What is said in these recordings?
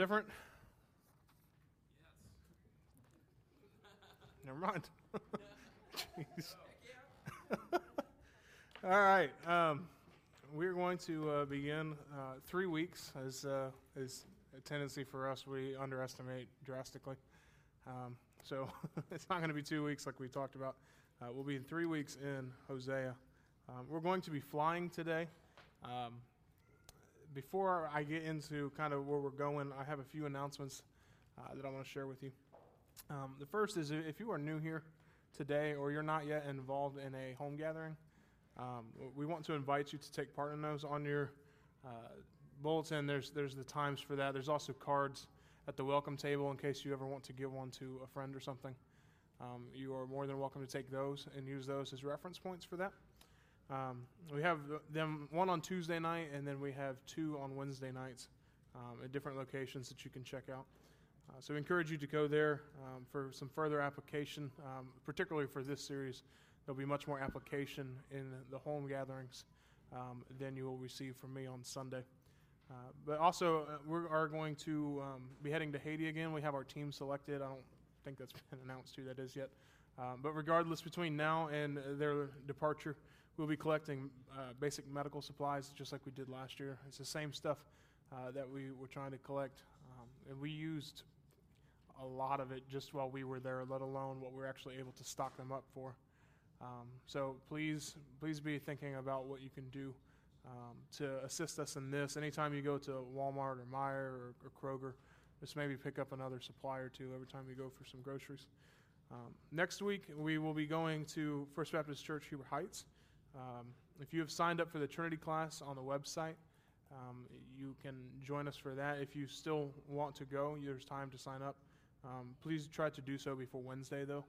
different? Never mind. Jeez. All right. Um, we're going to uh, begin uh, three weeks, as uh, is a tendency for us. We underestimate drastically. Um, so it's not going to be two weeks like we talked about. Uh, we'll be in three weeks in Hosea. Um, we're going to be flying today. Um, before I get into kind of where we're going, I have a few announcements uh, that I want to share with you. Um, the first is if you are new here today or you're not yet involved in a home gathering, um, we want to invite you to take part in those. On your uh, bulletin, there's, there's the times for that. There's also cards at the welcome table in case you ever want to give one to a friend or something. Um, you are more than welcome to take those and use those as reference points for that. Um, we have them one on Tuesday night, and then we have two on Wednesday nights um, at different locations that you can check out. Uh, so we encourage you to go there um, for some further application, um, particularly for this series. There'll be much more application in the home gatherings um, than you will receive from me on Sunday. Uh, but also, uh, we are going to um, be heading to Haiti again. We have our team selected. I don't think that's been announced who that is yet. Um, but regardless, between now and their departure, we'll be collecting uh, basic medical supplies just like we did last year. It's the same stuff uh, that we were trying to collect. Um, and we used a lot of it just while we were there, let alone what we are actually able to stock them up for. Um, so please, please be thinking about what you can do um, to assist us in this. Anytime you go to Walmart or Meijer or, or, Kroger, just maybe pick up another supply or two every time you go for some groceries. Um, next week, we will be going to First Baptist Church, Huber Heights. Um, if you have signed up for the Trinity class on the website, um, you can join us for that. If you still want to go, there's time to sign up. Um, please try to do so before Wednesday, though.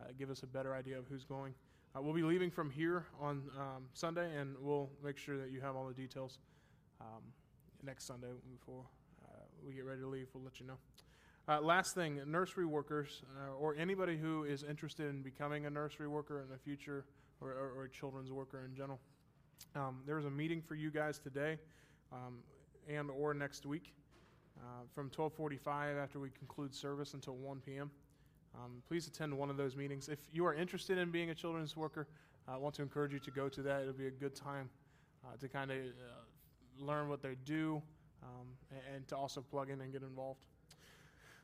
Uh, give us a better idea of who's going. Uh, we'll be leaving from here on um, Sunday, and we'll make sure that you have all the details um, next Sunday before uh, we get ready to leave. We'll let you know. Uh, last thing nursery workers, uh, or anybody who is interested in becoming a nursery worker in the future, or, or, or a children's worker in general. Um, there's a meeting for you guys today um, and or next week uh, from 1245 after we conclude service until 1 p.m. Um, please attend one of those meetings. If you are interested in being a children's worker, I want to encourage you to go to that. It'll be a good time uh, to kind of uh, learn what they do um, and, and, to also plug in and get involved.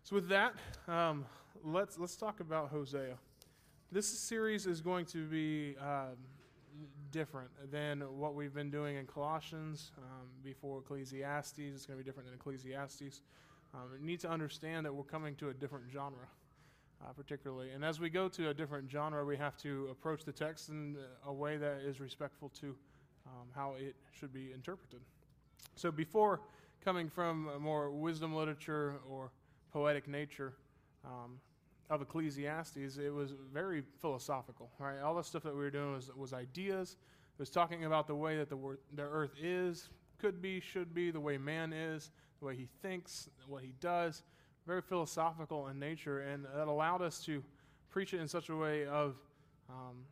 So with that, um, let's let's talk about Hosea. This series is going to be um, different than what we've been doing in Colossians um, before Ecclesiastes. It's going to be different than Ecclesiastes. Um, we need to understand that we're coming to a different genre uh, particularly. And as we go to a different genre, we have to approach the text in a way that is respectful to um, how it should be interpreted. So before coming from a more wisdom literature or poetic nature um, of Ecclesiastes, it was very philosophical. Right, all the stuff that we were doing was, was ideas. It was talking about the way that the, wor- the earth is, could be, should be, the way man is, the way he thinks, what he does very philosophical in nature, and that allowed us to preach it in such a way of um,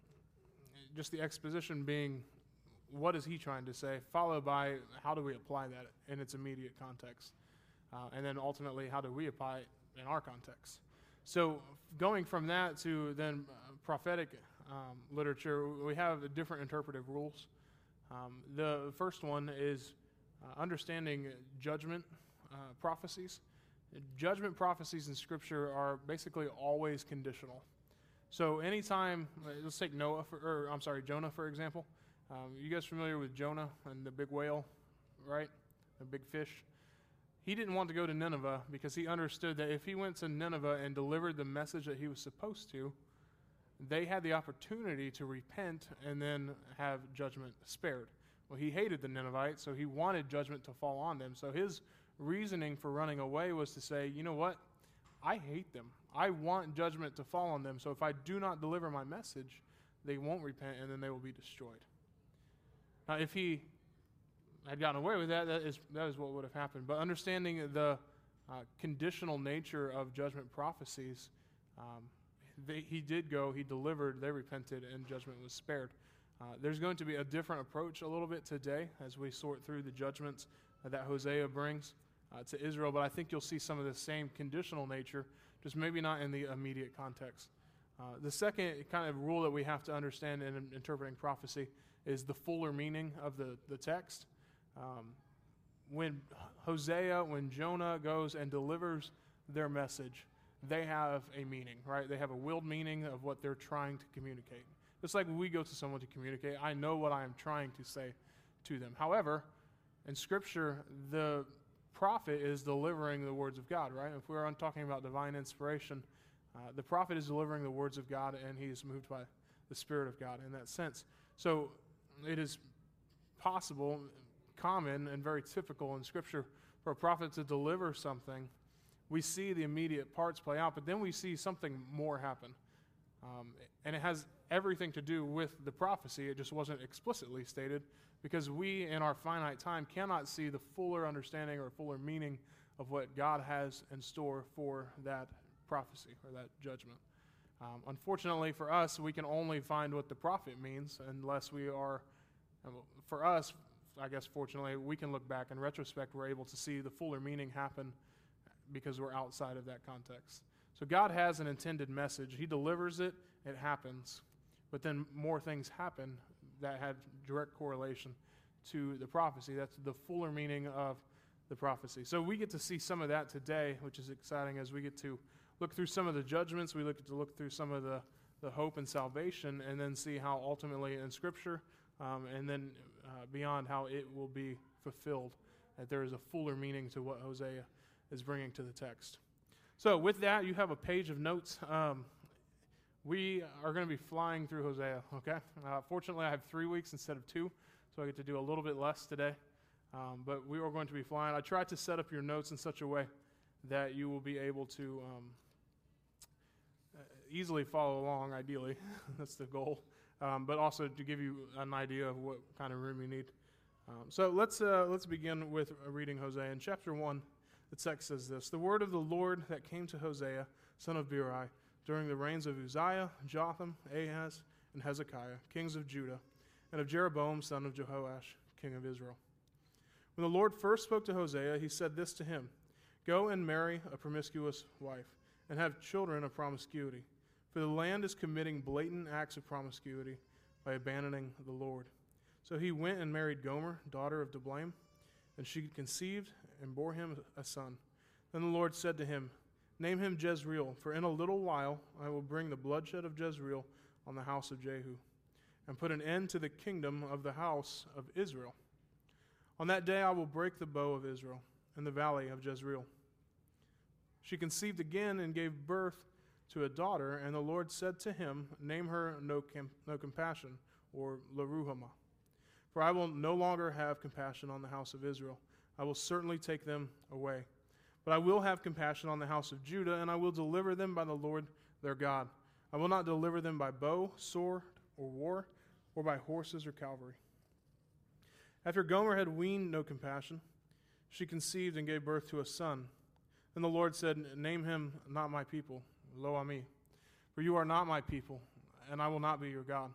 just the exposition being what is he trying to say, followed by how do we apply that in its immediate context, uh, and then ultimately how do we apply it in our context. So going from that to then uh, prophetic um, literature, we have different interpretive rules. Um, the first one is uh, understanding judgment uh, prophecies. Judgment prophecies in Scripture are basically always conditional. So anytime, let's take Noah, for, or I'm sorry, Jonah for example. Um, you guys familiar with Jonah and the big whale, right? The big fish. He didn't want to go to Nineveh because he understood that if he went to Nineveh and delivered the message that he was supposed to, they had the opportunity to repent and then have judgment spared. Well, he hated the Ninevites, so he wanted judgment to fall on them. So his reasoning for running away was to say, you know what? I hate them. I want judgment to fall on them. So if I do not deliver my message, they won't repent and then they will be destroyed. Now, if he had gotten away with that, that is, that is what would have happened. But understanding the uh, conditional nature of judgment prophecies, um, they, he did go, he delivered, they repented, and judgment was spared. Uh, there's going to be a different approach a little bit today as we sort through the judgments that Hosea brings. uh, to Israel, but I think you'll see some of the same conditional nature, just maybe not in the immediate context. Uh, the second kind of rule that we have to understand in interpreting prophecy is the fuller meaning of the, the text. Um, when Hosea, when Jonah goes and delivers their message, they have a meaning, right? They have a willed meaning of what they're trying to communicate. It's like when we go to someone to communicate, I know what I am trying to say to them. However, in Scripture, the prophet is delivering the words of God, right? If we're talking about divine inspiration, uh, the prophet is delivering the words of God and he is moved by the Spirit of God in that sense. So it is possible, common, and very typical in Scripture for a prophet to deliver something. We see the immediate parts play out, but then we see something more happen. Um, and it has everything to do with the prophecy. It just wasn't explicitly stated because we, in our finite time, cannot see the fuller understanding or fuller meaning of what God has in store for that prophecy or that judgment. Um, unfortunately for us, we can only find what the prophet means unless we are, for us, I guess fortunately, we can look back in retrospect, we're able to see the fuller meaning happen because we're outside of that context. So God has an intended message. He delivers it, it happens. But then more things happen that have direct correlation to the prophecy. That's the fuller meaning of the prophecy. So we get to see some of that today, which is exciting as we get to look through some of the judgments, we look to look through some of the, the hope and salvation, and then see how ultimately in Scripture um, and then uh, beyond how it will be fulfilled, that there is a fuller meaning to what Hosea is bringing to the text. So, with that, you have a page of notes. Um, we are going to be flying through Hosea, okay? Uh, fortunately, I have three weeks instead of two, so I get to do a little bit less today. Um, but we are going to be flying. I tried to set up your notes in such a way that you will be able to um, uh, easily follow along, ideally. That's the goal. Um, but also to give you an idea of what kind of room you need. Um, so let's, uh, let's begin with reading Hosea. In chapter 1, the text says this The word of the Lord that came to Hosea, son of Beeri, during the reigns of Uzziah, Jotham, Ahaz, and Hezekiah, kings of Judah, and of Jeroboam, son of Jehoash, king of Israel. When the Lord first spoke to Hosea, he said this to him Go and marry a promiscuous wife, and have children of promiscuity, for the land is committing blatant acts of promiscuity by abandoning the Lord. So he went and married Gomer, daughter of Diblaim, and she conceived and bore him a son. Then the Lord said to him, Name him Jezreel, for in a little while I will bring the bloodshed of Jezreel on the house of Jehu, and put an end to the kingdom of the house of Israel. On that day I will break the bow of Israel in the valley of Jezreel. She conceived again and gave birth to a daughter, and the Lord said to him, Name her No, com- no Compassion, or Loruhamah. For I will no longer have compassion on the house of Israel. I will certainly take them away. But I will have compassion on the house of Judah, and I will deliver them by the Lord their God. I will not deliver them by bow, sword, or war, or by horses or cavalry. After Gomer had weaned no compassion, she conceived and gave birth to a son. Then the Lord said, Name him not my people, lo ami, for you are not my people, and I will not be your God.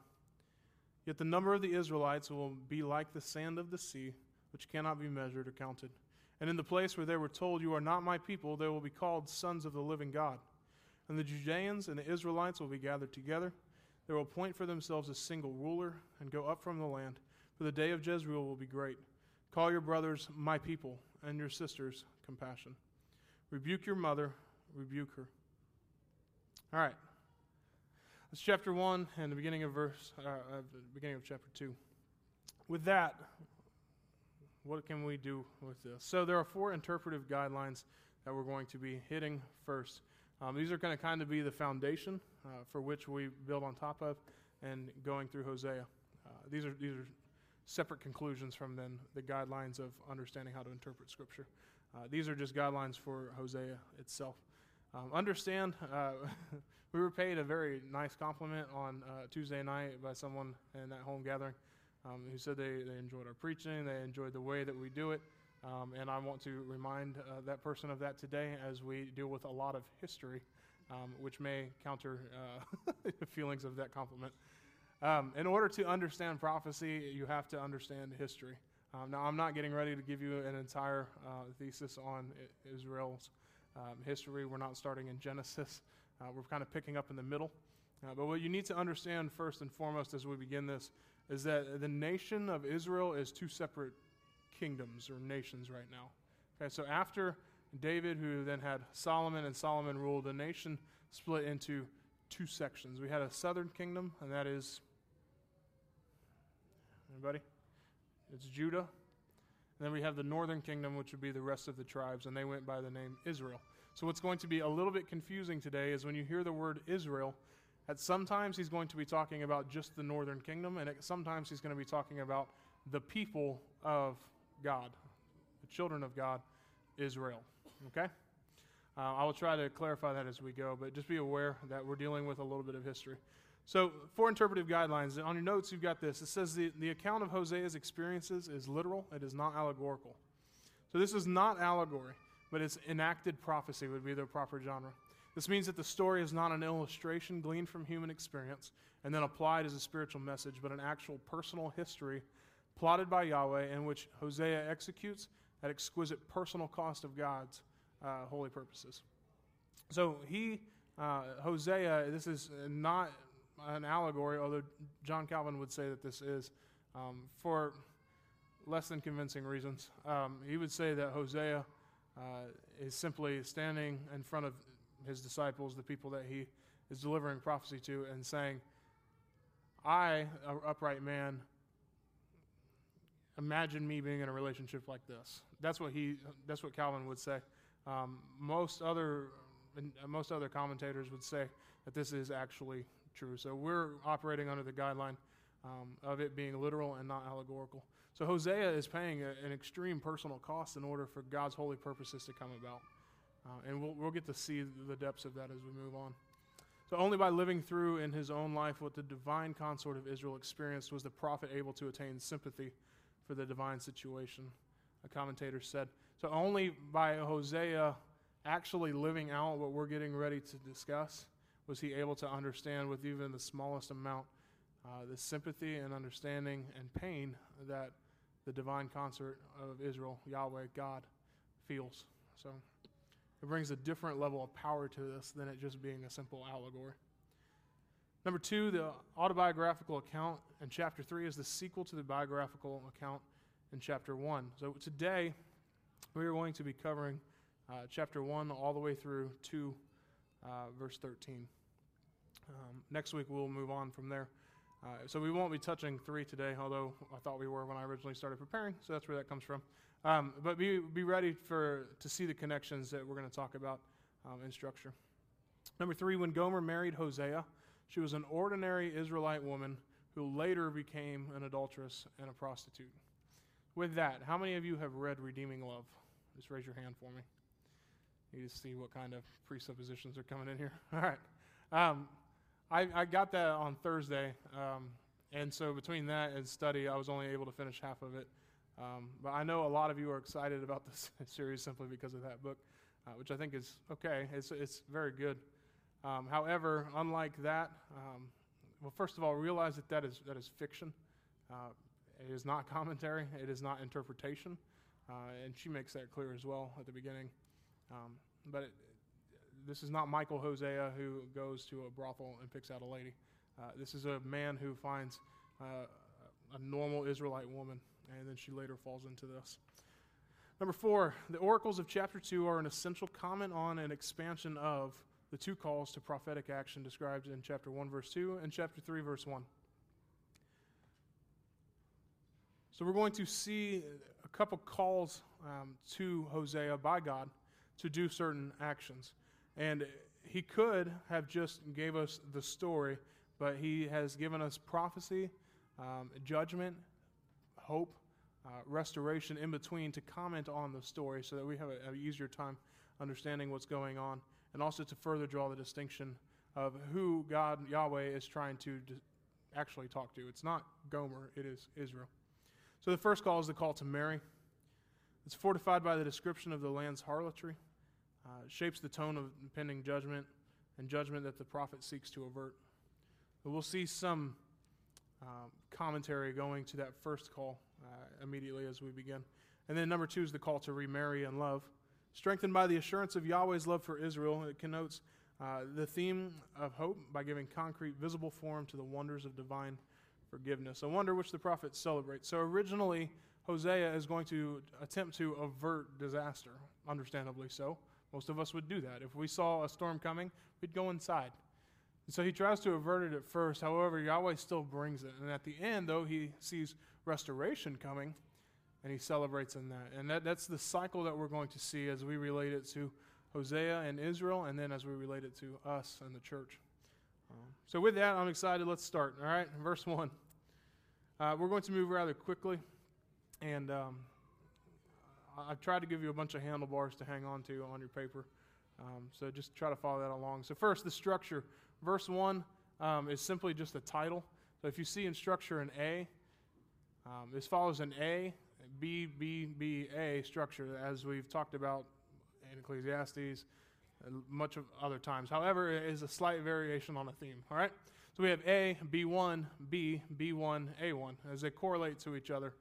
Yet the number of the Israelites will be like the sand of the sea, which cannot be measured or counted. And in the place where they were told, You are not my people, they will be called sons of the living God. And the Judeans and the Israelites will be gathered together. They will appoint for themselves a single ruler and go up from the land, for the day of Jezreel will be great. Call your brothers my people, and your sisters compassion. Rebuke your mother, rebuke her. All right. That's chapter 1 and the beginning of verse uh, beginning of chapter 2. With that, what can we do with this? So there are four interpretive guidelines that we're going to be hitting first. Um, these are going to kind of be the foundation uh, for which we build on top of and going through Hosea. Uh, these are these are separate conclusions from then the guidelines of understanding how to interpret Scripture. Uh, these are just guidelines for Hosea itself. Um, understand, uh, we were paid a very nice compliment on uh, Tuesday night by someone in that home gathering um, who said they, they enjoyed our preaching, they enjoyed the way that we do it. Um, and I want to remind uh, that person of that today as we deal with a lot of history, um, which may counter uh, the feelings of that compliment. Um, in order to understand prophecy, you have to understand history. Um, now, I'm not getting ready to give you an entire uh, thesis on Israel's um, history. We're not starting in Genesis. Uh, we're kind of picking up in the middle. Uh, but what you need to understand first and foremost as we begin this is that the nation of Israel is two separate kingdoms or nations right now. Okay, so after David, who then had Solomon, and Solomon ruled, the nation split into two sections. We had a southern kingdom, and that is anybody? It's Judah. And then we have the northern kingdom, which would be the rest of the tribes, and they went by the name Israel. So what's going to be a little bit confusing today is when you hear the word Israel, at sometimes he's going to be talking about just the northern kingdom, and at sometimes he's going to be talking about the people of God, the children of God, Israel. Okay? Uh, I will try to clarify that as we go, but just be aware that we're dealing with a little bit of history. So, for interpretive guidelines, on your notes, you've got this. It says the, the account of Hosea's experiences is literal, it is not allegorical. So, this is not allegory, but it's enacted prophecy, would be the proper genre. This means that the story is not an illustration gleaned from human experience and then applied as a spiritual message, but an actual personal history plotted by Yahweh in which Hosea executes at exquisite personal cost of God's uh, holy purposes. So he, uh, Hosea, this is not an allegory, although John Calvin would say that this is, um, for less than convincing reasons. Um, he would say that Hosea uh, is simply standing in front of his disciples, the people that he is delivering prophecy to, and saying, I, an upright man, imagine me being in a relationship like this. That's what he. That's what Calvin would say. Um, most other most other commentators would say that this is actually true. So we're operating under the guideline um, of it being literal and not allegorical. So Hosea is paying a, an extreme personal cost in order for God's holy purposes to come about. Uh, and we'll, we'll get to see the depths of that as we move on. So, only by living through in his own life what the divine consort of Israel experienced was the prophet able to attain sympathy for the divine situation, a commentator said. So, only by Hosea actually living out what we're getting ready to discuss was he able to understand with even the smallest amount uh, the sympathy and understanding and pain that the divine consort of Israel, Yahweh, God, feels. So it brings a different level of power to this than it just being a simple allegory. Number two, the autobiographical account in chapter three is the sequel to the biographical account in chapter one. So today, we are going to be covering uh, chapter one all the way through to uh, verse 13. Um, next week, we'll move on from there. Uh, so we won't be touching three today, although I thought we were when I originally started preparing, so that's where that comes from. Um, but be, be ready for, to see the connections that we're going to talk about um, in structure. Number three, when Gomer married Hosea, she was an ordinary Israelite woman who later became an adulteress and a prostitute. With that, how many of you have read Redeeming Love? Just raise your hand for me. You need to see what kind of presuppositions are coming in here. All right. Um, I, I, got that on Thursday, um, and so between that and study, I was only able to finish half of it. Um, but I know a lot of you are excited about this series simply because of that book, uh, which I think is okay. It's, it's very good. Um, however, unlike that, um, well, first of all, realize that that is, that is fiction. Uh, it is not commentary, it is not interpretation. Uh, and she makes that clear as well at the beginning. Um, but it, this is not Michael Hosea who goes to a brothel and picks out a lady. Uh, this is a man who finds uh, a normal Israelite woman and then she later falls into this. Number four, the oracles of chapter 2 are an essential comment on and expansion of the two calls to prophetic action described in chapter 1, verse 2, and chapter 3, verse 1. So we're going to see a couple calls um, to Hosea by God to do certain actions. And he could have just gave us the story, but he has given us prophecy, um, judgment, hope, uh, restoration in between to comment on the story so that we have an easier time understanding what's going on and also to further draw the distinction of who God, Yahweh, is trying to actually talk to. It's not Gomer, it is Israel. So the first call is the call to marry. It's fortified by the description of the land's harlotry, shapes the tone of impending judgment and judgment that the prophet seeks to avert. But we'll see some um, commentary going to that first call uh, immediately as we begin. And then number two is the call to remarry and love. Strengthened by the assurance of Yahweh's love for Israel, it connotes uh, the theme of hope by giving concrete, visible form to the wonders of divine forgiveness, a wonder which the prophet celebrates. So originally, Hosea is going to attempt to avert disaster, understandably so. Most of us would do that. If we saw a storm coming, we'd go inside. And so he tries to avert it at first. However, Yahweh still brings it. And at the end, though, he sees restoration coming and he celebrates in that. And that, that's the cycle that we're going to see as we relate it to Hosea and Israel, and then as we relate it to us and the church. Um, so, with that, I'm excited. Let's start. All right, verse 1. Uh, we're going to move rather quickly, and um, I've tried to give you a bunch of handlebars to hang on to on your paper. Um, so, just try to follow that along. So, first, the structure. Verse 1 um, is simply just a title. So, if you see in structure an A, um, this follows an A, B, B, B, A structure, as we've talked about in Ecclesiastes, and much of other times. However, it is a slight variation on a theme. All right? So we have A, B1, B, B1, A1 as they correlate to each other,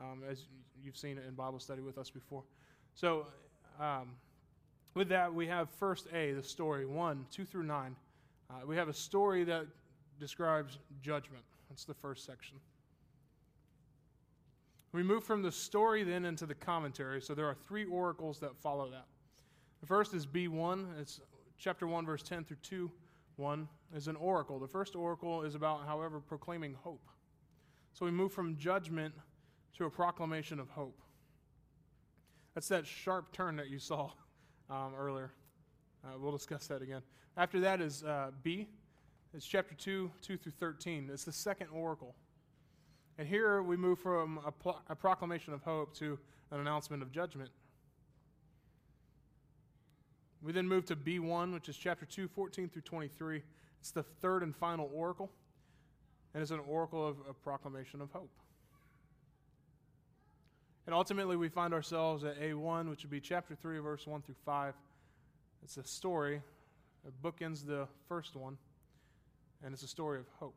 um, as you've seen in Bible study with us before. So, um, with that, we have first A, the story, 1, 2 through 9. Uh, we have a story that describes judgment. That's the first section. We move from the story then into the commentary. So there are three oracles that follow that. The first is B1. It's chapter 1, verse 10 through 2. 1 is an oracle. The first oracle is about, however, proclaiming hope. So we move from judgment to a proclamation of hope. That's that sharp turn that you saw um, earlier. Uh, we'll discuss that again. After that is uh, B. It's chapter 2, 2 through 13. It's the second oracle. And here we move from a, pro- a proclamation of hope to an announcement of judgment. We then move to B1, which is chapter 2, 14 through 23. It's the third and final oracle, and it's an oracle of a proclamation of hope. And ultimately, we find ourselves at A1, which would be chapter 3, verse 1 through 5. It's a story, it bookends the first one, and it's a story of hope.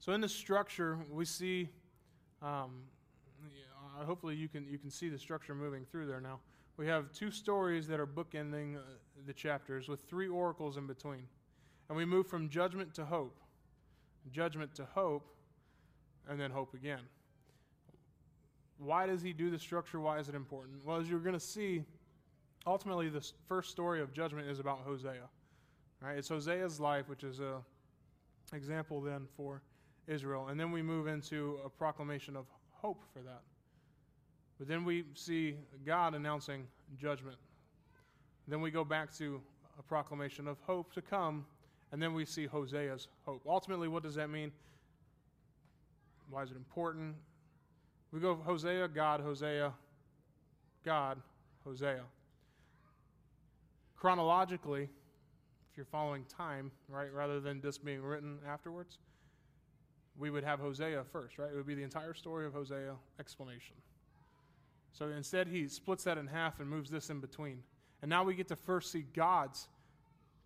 So in the structure, we see, um, yeah, hopefully you can, you can see the structure moving through there now. We have two stories that are bookending uh, the chapters with three oracles in between. And we move from judgment to hope, judgment to hope, and then hope again. Why does he do the structure? Why is it important? Well, as you're going to see, ultimately, the first story of judgment is about Hosea. Right? It's Hosea's life, which is a example then for Israel. And then we move into a proclamation of hope for that. But then we see God announcing judgment. Then we go back to a proclamation of hope to come, and then we see Hosea's hope. Ultimately, what does that mean? Why is it important? We go Hosea, God, Hosea, God, Hosea. Chronologically, if you're following time, right, rather than just being written afterwards, we would have Hosea first, right? It would be the entire story of Hosea, explanation. So instead, he splits that in half and moves this in between. And now we get to first see God's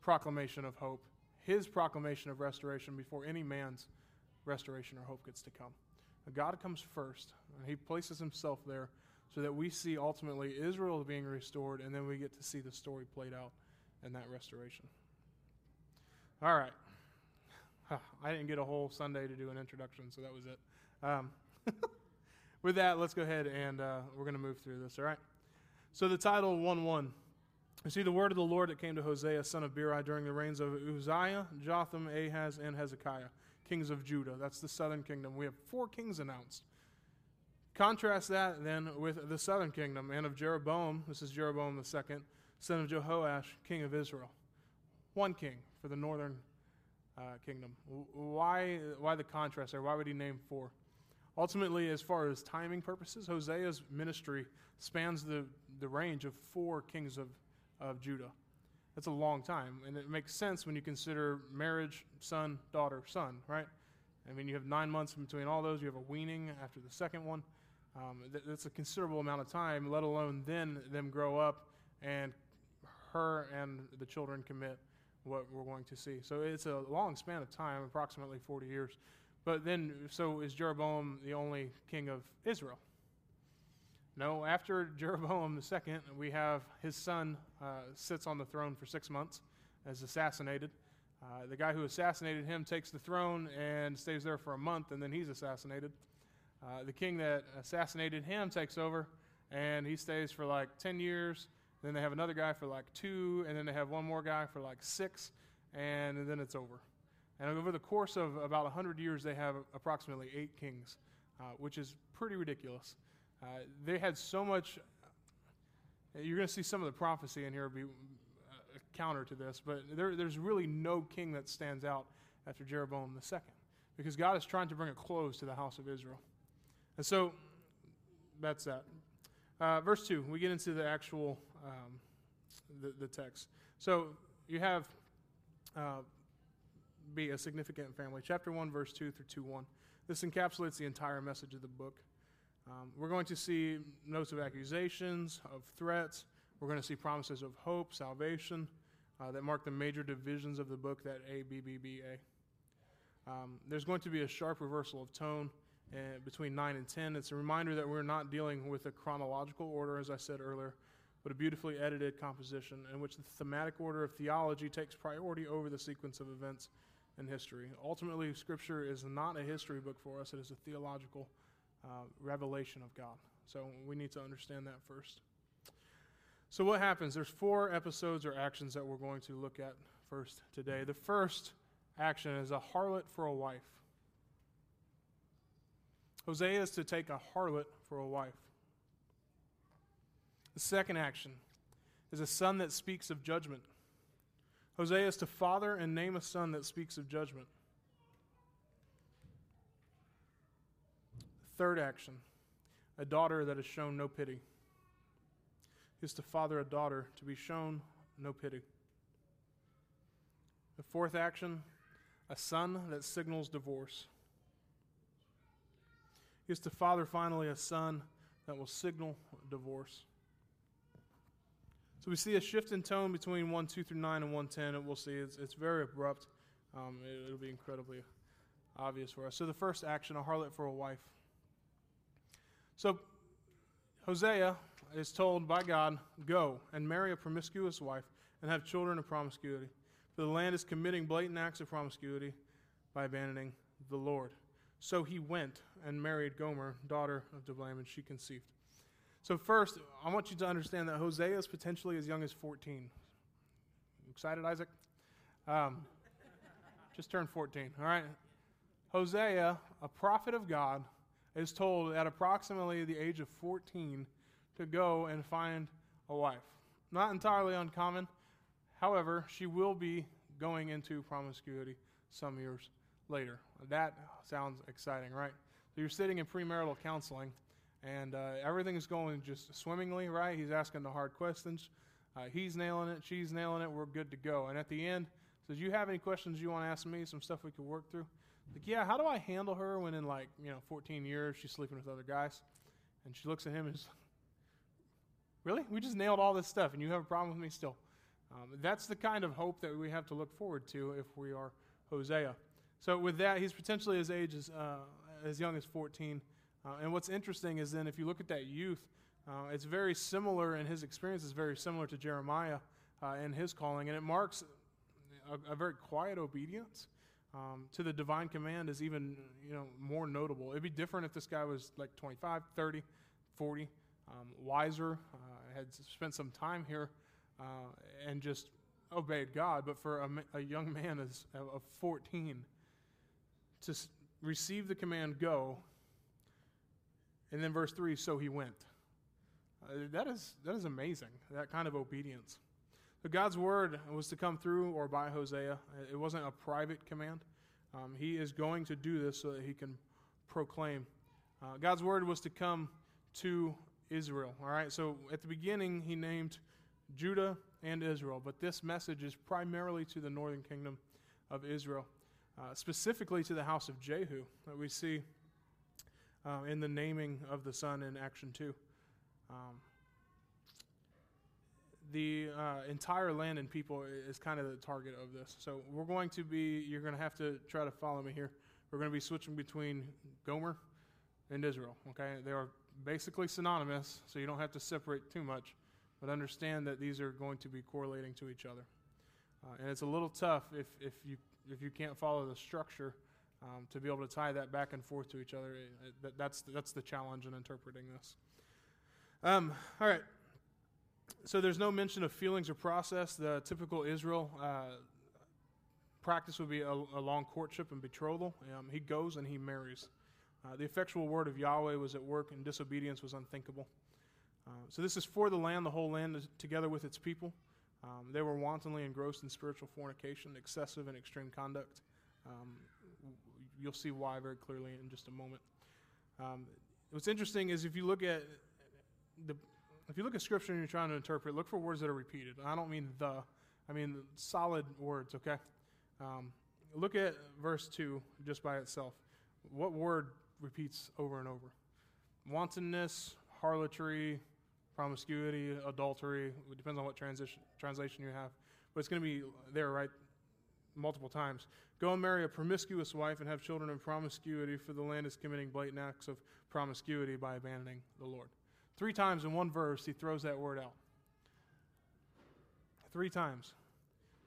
proclamation of hope, his proclamation of restoration before any man's restoration or hope gets to come. God comes first, and he places himself there so that we see ultimately Israel being restored, and then we get to see the story played out in that restoration. All right. I didn't get a whole Sunday to do an introduction, so that was it. Um, with that, let's go ahead and uh, we're going to move through this, all right? So the title 1 1. You see the word of the Lord that came to Hosea, son of Beeri, during the reigns of Uzziah, Jotham, Ahaz, and Hezekiah, kings of Judah. That's the southern kingdom. We have four kings announced. Contrast that then with the southern kingdom and of Jeroboam. This is Jeroboam second, son of Jehoash, king of Israel. One king for the northern uh, kingdom. Why, why the contrast there? Why would he name four? Ultimately, as far as timing purposes, Hosea's ministry spans the, the range of four kings of, of Judah. That's a long time, and it makes sense when you consider marriage, son, daughter, son, right? I mean, you have nine months between all those. You have a weaning after the second one. Um, that's a considerable amount of time, let alone then them grow up and her and the children commit what we're going to see. So it's a long span of time, approximately 40 years. But then, so is Jeroboam the only king of Israel? No, after Jeroboam II, we have his son uh, sits on the throne for six months is assassinated. Uh, the guy who assassinated him takes the throne and stays there for a month, and then he's assassinated. Uh, the king that assassinated him takes over, and he stays for like 10 years. Then they have another guy for like two, and then they have one more guy for like six, and then it's over. And over the course of about 100 years, they have approximately eight kings, uh, which is pretty ridiculous. Uh, they had so much. You're going to see some of the prophecy in here be uh, counter to this, but there, there's really no king that stands out after Jeroboam II because God is trying to bring a close to the house of Israel. And so that's that. Uh, verse 2, we get into the actual um, the, the text. So you have uh, be a significant family. Chapter 1, verse 2 through 2 1. This encapsulates the entire message of the book. Um, we're going to see notes of accusations, of threats. We're going to see promises of hope, salvation uh, that mark the major divisions of the book that A, B, B, B, A. Um, there's going to be a sharp reversal of tone uh, between 9 and 10. It's a reminder that we're not dealing with a chronological order, as I said earlier, but a beautifully edited composition in which the thematic order of theology takes priority over the sequence of events in history. Ultimately, Scripture is not a history book for us, it is a theological uh, revelation of God. So we need to understand that first. So, what happens? There's four episodes or actions that we're going to look at first today. The first action is a harlot for a wife. Hosea is to take a harlot for a wife. The second action is a son that speaks of judgment. Hosea is to father and name a son that speaks of judgment. Third action, a daughter that has shown no pity. Is to father a daughter to be shown no pity. The fourth action, a son that signals divorce. Is to father finally a son that will signal divorce. So we see a shift in tone between 1, 2 through 9 and 110, and we'll see it's, it's very abrupt. Um, it, will be incredibly obvious for us. So the first action, a harlot for a wife. So Hosea is told by God, Go and marry a promiscuous wife and have children of promiscuity. For the land is committing blatant acts of promiscuity by abandoning the Lord. So he went and married Gomer, daughter of Diblaim, and she conceived. So, first, I want you to understand that Hosea is potentially as young as 14. Excited, Isaac? Um, just turned 14, all right? Hosea, a prophet of God, is told at approximately the age of 14 to go and find a wife. Not entirely uncommon. However, she will be going into promiscuity some years later. That sounds exciting, right? So you're sitting in premarital counseling and uh, everything's going just swimmingly, right? He's asking the hard questions. Uh, he's nailing it. She's nailing it. We're good to go. And at the end, says, "You have any questions you want to ask me? Some stuff we could work through." Like, yeah, how do I handle her when in like you know 14 years she's sleeping with other guys? And she looks at him and is, "Really? We just nailed all this stuff, and you have a problem with me still?" Um, that's the kind of hope that we have to look forward to if we are Hosea. So with that, he's potentially as age as uh, as young as 14. Uh, and what's interesting is then if you look at that youth, uh, it's very similar, and his experience is very similar to Jeremiah uh, and his calling, and it marks a, a very quiet obedience um, to the divine command is even you know more notable. It'd be different if this guy was like 25, 30, 40, um, wiser, uh, had spent some time here, uh, and just obeyed God. But for a, a young man of 14 to receive the command, go, and then verse 3 so he went. Uh, that, is, that is amazing, that kind of obedience. So God's word was to come through or by Hosea. It wasn't a private command. Um, he is going to do this so that he can proclaim. Uh, God's word was to come to Israel. All right, so at the beginning, he named Judah and Israel, but this message is primarily to the northern kingdom of Israel, uh, specifically to the house of Jehu that we see uh, in the naming of the son in Action 2. Um, the uh, entire land and people is kind of the target of this. So we're going to be, you're going to have to try to follow me here. we're going to be switching between Gomer and Israel. Okay, they are basically synonymous, so you don't have to separate too much, but understand that these are going to be correlating to each other. Uh, and it's a little tough if, if you if you can't follow the structure um, to be able to tie that back and forth to each other. That's that's the challenge in interpreting this. Um, all right. So there's no mention of feelings or process. The typical Israel uh, practice would be a, a, long courtship and betrothal. Um, he goes and he marries. Uh, the effectual word of Yahweh was at work, and disobedience was unthinkable. Uh, so this is for the land, the whole land, together with its people. Um, they were wantonly engrossed in spiritual fornication, excessive and extreme conduct. Um, you'll see why very clearly in just a moment. Um, what's interesting is if you look at the if you look at scripture and you're trying to interpret, look for words that are repeated. I don't mean the, I mean solid words. Okay, um, look at verse two just by itself. What word repeats over and over? Wantonness, harlotry, promiscuity, adultery. It depends on what transition, translation you have, but it's going to be there, right? Multiple times. Go and marry a promiscuous wife and have children in promiscuity, for the land is committing blatant acts of promiscuity by abandoning the Lord. Three times in one verse, he throws that word out. Three times.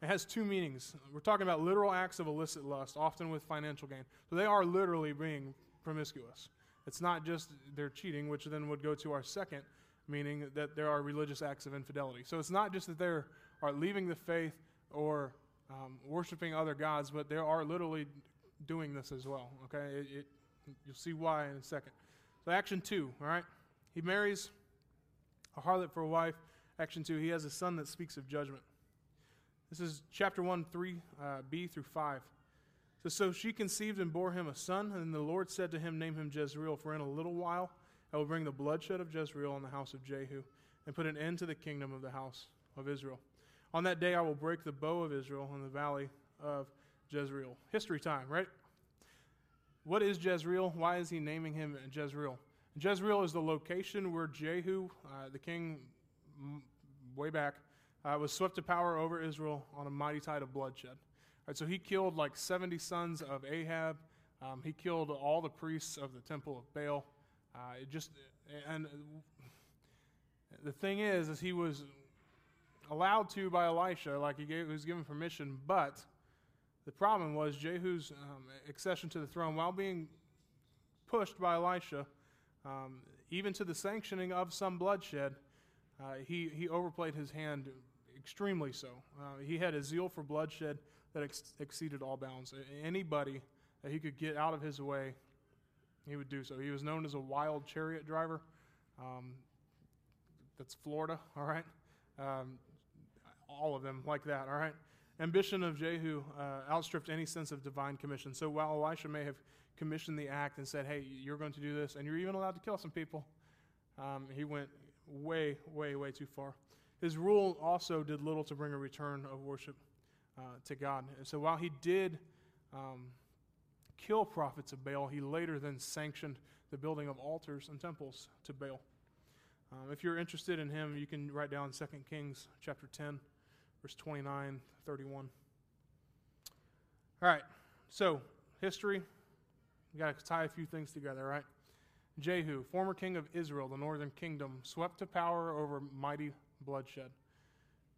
It has two meanings. We're talking about literal acts of illicit lust, often with financial gain. So they are literally being promiscuous. It's not just they're cheating, which then would go to our second meaning that there are religious acts of infidelity. So it's not just that they are leaving the faith or um, worshiping other gods, but they are literally doing this as well. Okay, it, it, you'll see why in a second. So action two, all right. He marries a harlot for a wife. Action two, he has a son that speaks of judgment. This is chapter 1, 3, uh, B through 5. So, so she conceived and bore him a son, and the Lord said to him, Name him Jezreel, for in a little while I will bring the bloodshed of Jezreel on the house of Jehu, and put an end to the kingdom of the house of Israel. On that day I will break the bow of Israel in the valley of Jezreel. History time, right? What is Jezreel? Why is he naming him Jezreel? Jezreel is the location where Jehu, uh, the king way back, uh, was swept to power over Israel on a mighty tide of bloodshed. Right, so he killed like 70 sons of Ahab. Um, he killed all the priests of the temple of Baal. Uh, it just and the thing is, is he was allowed to by Elisha, like he, gave, he was given permission. But the problem was Jehu's um, accession to the throne, while being pushed by Elisha, um, even to the sanctioning of some bloodshed, uh, he, he overplayed his hand extremely so. Uh, he had a zeal for bloodshed that ex- exceeded all bounds. Anybody that he could get out of his way, he would do so. He was known as a wild chariot driver. Um, that's Florida, all right? Um, all of them like that, all right? Ambition of Jehu uh, outstripped any sense of divine commission. So while Elisha may have commissioned the act and said, hey, you're going to do this, and you're even allowed to kill some people. Um, he went way, way, way too far. His rule also did little to bring a return of worship uh, to God. And so while he did um, kill prophets of Baal, he later then sanctioned the building of altars and temples to Baal. Um, if you're interested in him, you can write down 2 Kings chapter 10, verse 29, 31. All right, so history, we got to tie a few things together, right? Jehu, former king of Israel, the northern kingdom, swept to power over mighty bloodshed.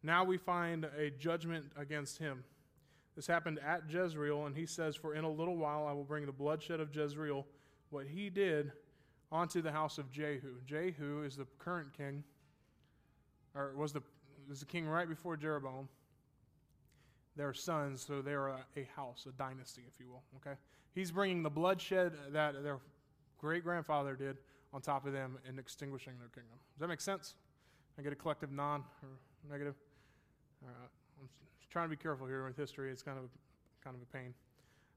Now we find a judgment against him. This happened at Jezreel, and he says, For in a little while I will bring the bloodshed of Jezreel, what he did, onto the house of Jehu. Jehu is the current king, or was the, was the king right before Jeroboam. Their sons, so they're a, house, a dynasty, if you will. Okay? He's bringing the bloodshed that their great grandfather did on top of them and extinguishing their kingdom. Does that make sense? I get a collective non or negative? All right. I'm trying to be careful here with history. It's kind of kind of a pain.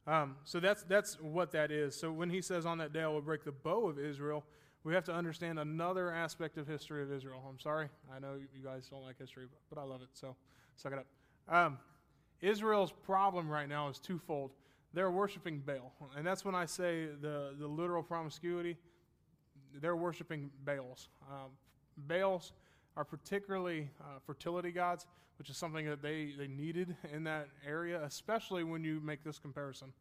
Um, so that's that's what that is. So when he says on that day I will break the bow of Israel, we have to understand another aspect of history of Israel. I'm sorry, I know you guys don't like history, but, but I love it. So suck it up. Um, Israel's problem right now is twofold they're worshiping Baal. And that's when I say the, the literal promiscuity, they're worshiping Baals. Um, Baals are particularly uh, fertility gods, which is something that they, they needed in that area, especially when you make this comparison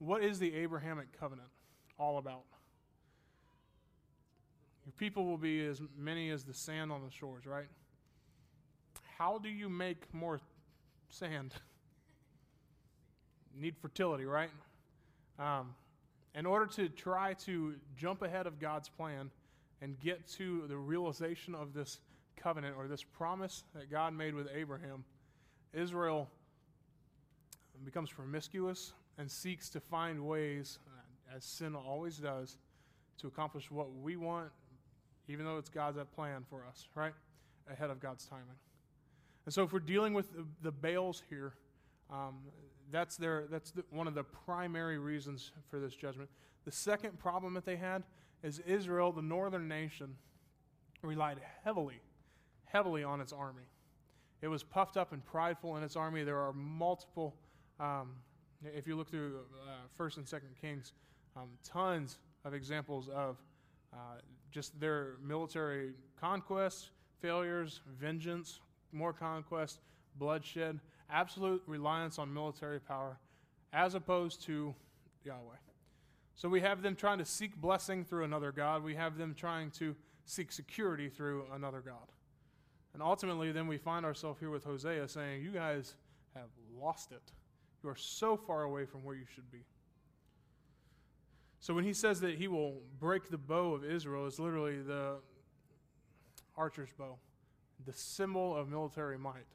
what is the Abrahamic covenant all about? Your people will be as many as the sand on the shores, right? How do you make more sand? Need fertility, right? Um, in order to try to jump ahead of God's plan and get to the realization of this covenant or this promise that God made with Abraham, Israel becomes promiscuous and seeks to find ways, as sin always does, to accomplish what we want, even though it's God's plan for us, right? Ahead of God's timing. And so, if we're dealing with the, the Baals here, um, that's, their, that's the, one of the primary reasons for this judgment. The second problem that they had is Israel, the northern nation, relied heavily, heavily on its army. It was puffed up and prideful in its army. There are multiple, um, if you look through uh, First and Second Kings, um, tons of examples of uh, just their military conquests, failures, vengeance, more conquest, bloodshed, absolute reliance on military power, as opposed to Yahweh. So we have them trying to seek blessing through another God. We have them trying to seek security through another God. And ultimately, then we find ourselves here with Hosea saying, You guys have lost it. You are so far away from where you should be. So when he says that he will break the bow of Israel, it's literally the archer's bow, the symbol of military might.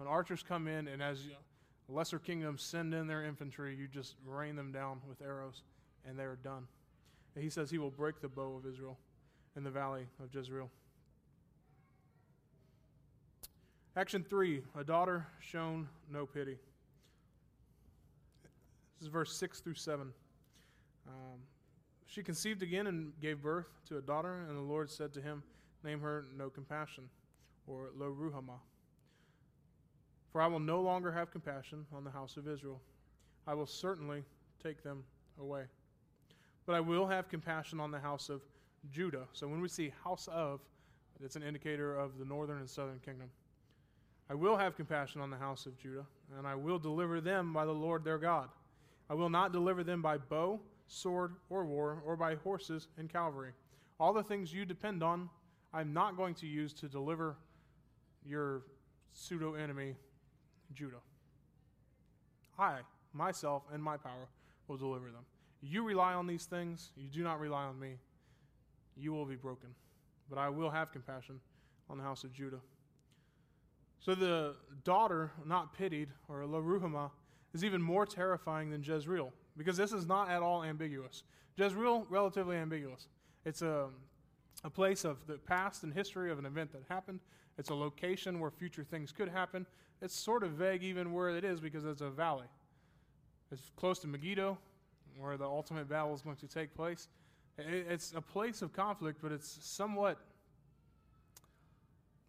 When archers come in, and as lesser kingdoms send in their infantry, you just rain them down with arrows, and they are done. And he says he will break the bow of Israel in the valley of Jezreel. Action three a daughter shown no pity. This is verse 6 through 7. Um, she conceived again and gave birth to a daughter, and the Lord said to him, Name her No Compassion, or Lo Ruhamah. For I will no longer have compassion on the house of Israel. I will certainly take them away. But I will have compassion on the house of Judah. So when we see house of, it's an indicator of the northern and southern kingdom. I will have compassion on the house of Judah, and I will deliver them by the Lord their God. I will not deliver them by bow, sword, or war, or by horses and cavalry. All the things you depend on, I'm not going to use to deliver your pseudo enemy, Judah. I, myself, and my power will deliver them. You rely on these things, you do not rely on me. You will be broken. But I will have compassion on the house of Judah. So the daughter, not pitied, or Laruhama, is even more terrifying than Jezreel, because this is not at all ambiguous. Jezreel, relatively ambiguous. It's a, a place of the past and history of an event that happened. It's a location where future things could happen. It's sort of vague even where it is because it's a valley. It's close to Megiddo, where the ultimate battle is going to take place. It's a place of conflict, but it's somewhat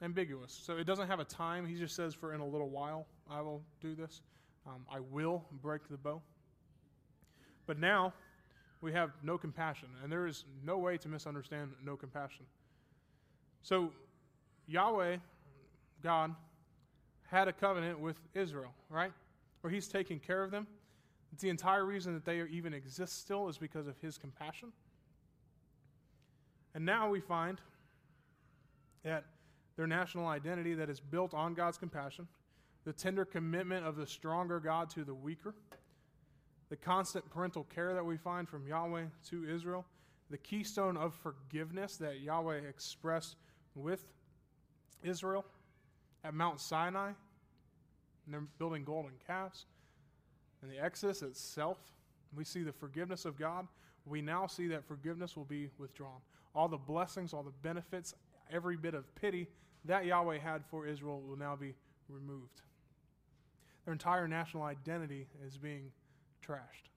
ambiguous. So it doesn't have a time. He just says, for in a little while, I will do this. Um, I will break the bow. But now we have no compassion, and there is no way to misunderstand no compassion. So Yahweh, God, had a covenant with Israel, right? Where he's taking care of them. The entire reason that they even exist still is because of his compassion. And now we find that their national identity that is built on God's compassion, the tender commitment of the stronger God to the weaker, the constant parental care that we find from Yahweh to Israel, the keystone of forgiveness that Yahweh expressed with Israel at Mount Sinai, and they're building golden calves. And the Exodus itself, we see the forgiveness of God. We now see that forgiveness will be withdrawn. All the blessings, all the benefits, every bit of pity that Yahweh had for Israel will now be removed. Their entire national identity is being trashed.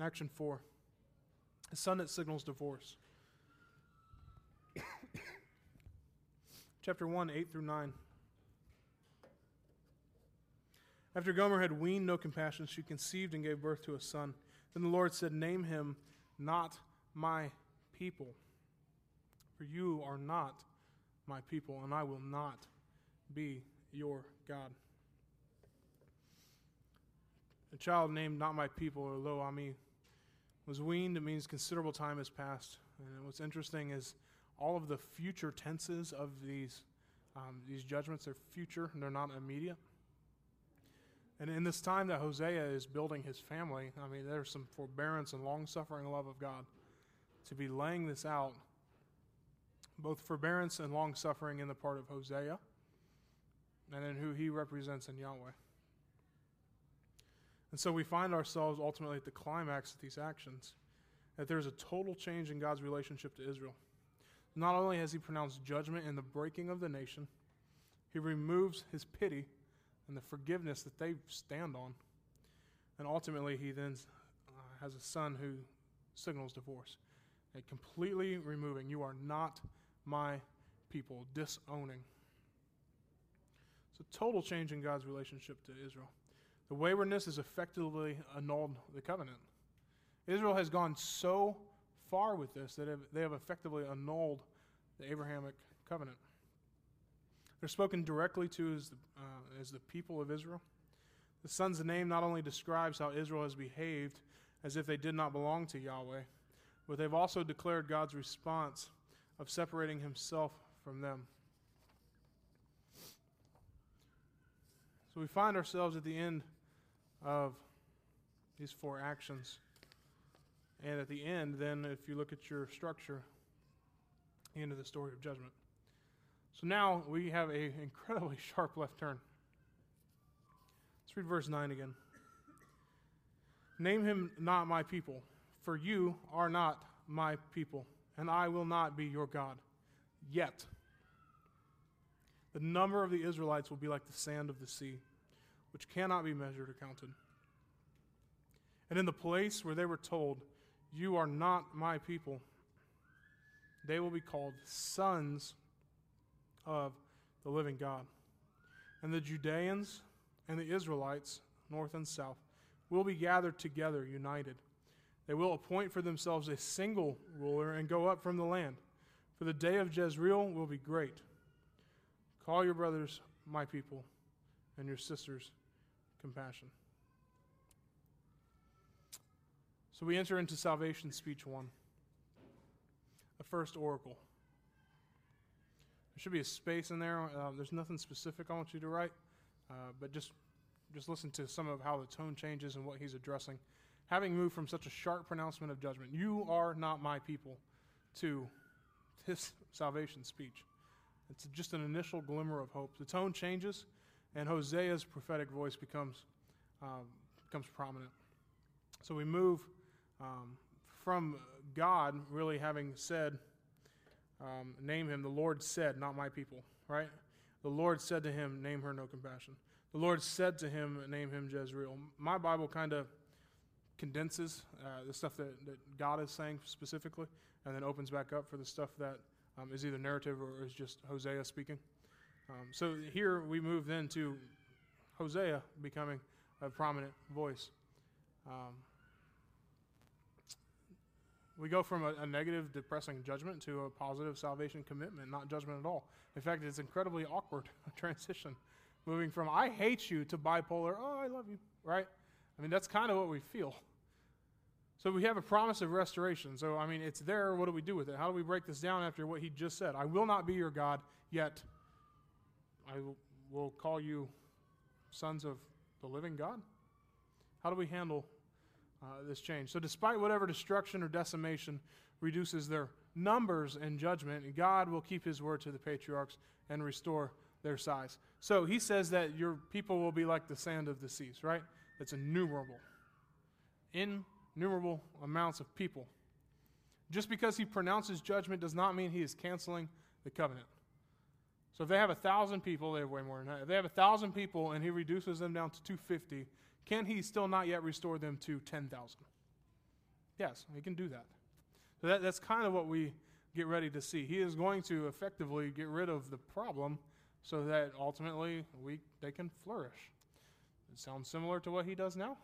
Action four a son that signals divorce. Chapter 1, 8 through 9. After Gomer had weaned no compassion, she conceived and gave birth to a son. Then the Lord said, Name him not my people for you are not my people, and I will not be your God. a child named not my people or Lo Ammi was weaned. It means considerable time has passed. And what's interesting is all of the future tenses of these um, these judgments are future and they're not immediate. And in this time that Hosea is building his family, I mean, there's some forbearance and long suffering love of God to be laying this out, both forbearance and long suffering in the part of Hosea, and in who he represents in Yahweh. And so we find ourselves ultimately at the climax of these actions, that there's a total change in God's relationship to Israel. Not only has he pronounced judgment in the breaking of the nation, he removes his pity and the forgiveness that they stand on. And ultimately, he then uh, has a son who signals divorce. A completely removing, you are not my people, disowning. It's a total change in God's relationship to Israel. The waywardness has effectively annulled the covenant. Israel has gone so far with this that they have effectively annulled the Abrahamic covenant. They're spoken directly to as the, uh, as the people of Israel. The son's name not only describes how Israel has behaved as if they did not belong to Yahweh, but they've also declared God's response of separating himself from them. So we find ourselves at the end of these four actions. And at the end, then, if you look at your structure, the end of the story of judgment. So now we have an incredibly sharp left turn. Let's read verse 9 again. Name him not my people, for you are not my people, and I will not be your God. Yet, the number of the Israelites will be like the sand of the sea, which cannot be measured or counted. And in the place where they were told, You are not my people, they will be called sons of the living God. And the Judeans and the Israelites, north and south, will be gathered together, united. They will appoint for themselves a single ruler and go up from the land. For the day of Jezreel will be great. Call your brothers my people, and your sisters compassion. So we enter into salvation speech one the first oracle. There should be a space in there. Uh, there's nothing specific I want you to write, uh, but just just listen to some of how the tone changes and what he's addressing. Having moved from such a sharp pronouncement of judgment, you are not my people, to this salvation speech. It's just an initial glimmer of hope. The tone changes, and Hosea's prophetic voice becomes um, becomes prominent. So we move um, from God really having said, um, name him, the Lord said, not my people, right? The Lord said to him, name her no compassion. The Lord said to him, name him Jezreel. My Bible kind of condenses uh, the stuff that, that God is saying specifically and then opens back up for the stuff that um, is either narrative or is just Hosea speaking. Um, so here we move then to Hosea becoming a prominent voice. Um, we go from a, a, negative, depressing judgment to a positive salvation commitment, not judgment at all. In fact, it's incredibly awkward transition, moving from I hate you to bipolar, oh, I love you, right? I mean, that's kind of what we feel. So we have a promise of restoration. So, I mean, it's there. What do we do with it? How do we break this down after what he just said? I will not be your God, yet I will call you sons of the living God? How do we handle uh, this change. So, despite whatever destruction or decimation reduces their numbers and judgment, God will keep his word to the patriarchs and restore their size. So, he says that your people will be like the sand of the seas, right? It's innumerable. Innumerable amounts of people. Just because he pronounces judgment does not mean he is canceling the covenant. So if they have a thousand people, they have way more than that. If they have a thousand people and he reduces them down to 250, can he still not yet restore them to 10,000? Yes, he can do that. So that, that's kind of what we get ready to see. He is going to effectively get rid of the problem so that ultimately we, they can flourish. It sounds similar to what he does now.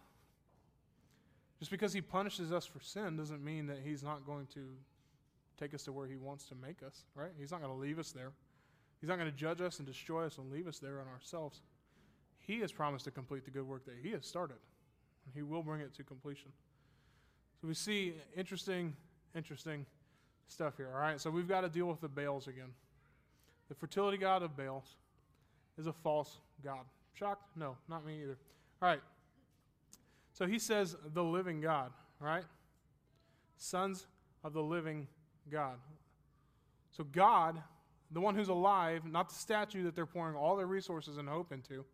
Just because he punishes us for sin doesn't mean that he's not going to take us to where he wants to make us, right? He's not going to leave us there. He's not going to judge us and destroy us and leave us there on ourselves. He has promised to complete the good work that He has started. and He will bring it to completion. So we see interesting, interesting stuff here. All right, so we've got to deal with the Baals again. The fertility god of Baals is a false god. Shocked? No, not me either. All right. So he says the living God, right? Sons of the living God. So God, the one who's alive, not the statue that they're pouring all their resources and hope into,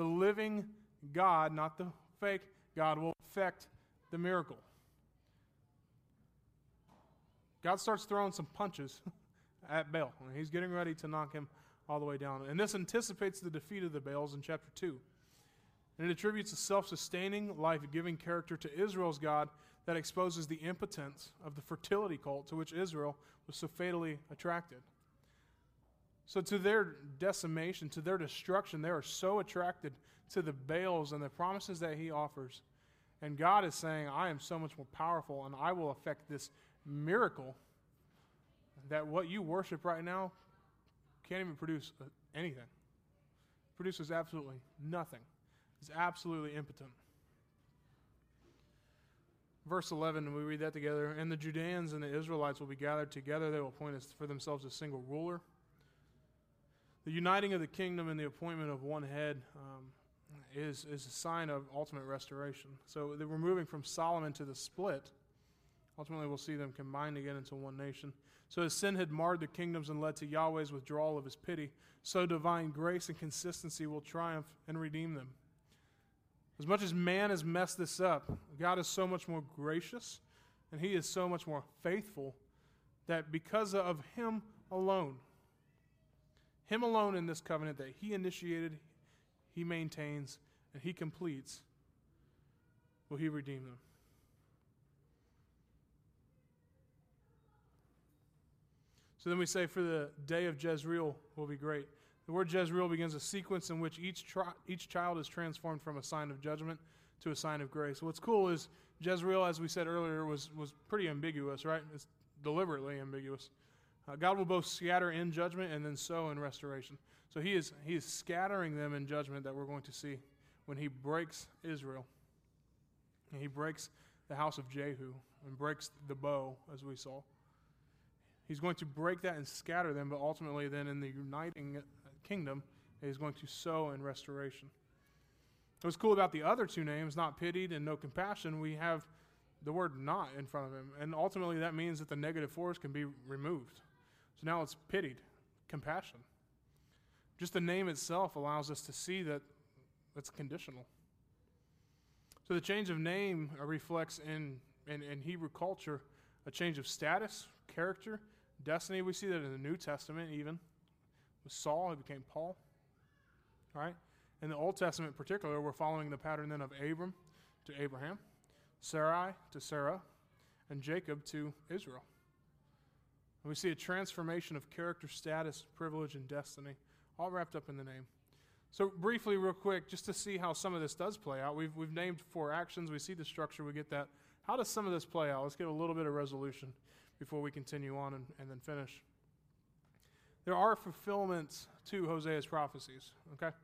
the living God, not the fake God, will affect the miracle. God starts throwing some punches at Baal, and he's getting ready to knock him all the way down. And this anticipates the defeat of the Baals in chapter 2. And it attributes a self sustaining, life giving character to Israel's God that exposes the impotence of the fertility cult to which Israel was so fatally attracted. So, to their decimation, to their destruction, they are so attracted to the Baals and the promises that he offers. And God is saying, I am so much more powerful and I will affect this miracle that what you worship right now can't even produce uh, anything. Produces absolutely nothing. It's absolutely impotent. Verse 11, we read that together. And the Judeans and the Israelites will be gathered together. They will appoint for themselves a single ruler. The uniting of the kingdom and the appointment of one head um, is, is a sign of ultimate restoration. So we're moving from Solomon to the split. Ultimately, we'll see them combined again into one nation. So as sin had marred the kingdoms and led to Yahweh's withdrawal of his pity, so divine grace and consistency will triumph and redeem them. As much as man has messed this up, God is so much more gracious and he is so much more faithful that because of him alone, him alone in this covenant that he initiated, he maintains, and he completes, will he redeem them. So then we say, for the day of Jezreel will be great. The word Jezreel begins a sequence in which each, tri- each child is transformed from a sign of judgment to a sign of grace. What's cool is Jezreel, as we said earlier, was, was pretty ambiguous, right? It's deliberately ambiguous. Uh, God will both scatter in judgment and then sow in restoration. So he is, he is scattering them in judgment that we're going to see when he breaks Israel. And he breaks the house of Jehu and breaks the bow, as we saw. He's going to break that and scatter them, but ultimately, then in the uniting kingdom, he's going to sow in restoration. What's cool about the other two names, not pitied and no compassion, we have the word not in front of him. And ultimately, that means that the negative force can be removed. So now it's pitied, compassion. Just the name itself allows us to see that it's conditional. So the change of name uh, reflects in, in, in Hebrew culture a change of status, character, Destiny, we see that in the New Testament, even. With Saul, he became Paul. Right? In the Old Testament in particular, we're following the pattern then of Abram to Abraham, Sarai to Sarah, and Jacob to Israel. And we see a transformation of character, status, privilege, and destiny, all wrapped up in the name. So, briefly, real quick, just to see how some of this does play out, we've, we've named four actions. We see the structure, we get that. How does some of this play out? Let's get a little bit of resolution before we continue on and, and then finish. There are fulfillments to Hosea's prophecies, okay?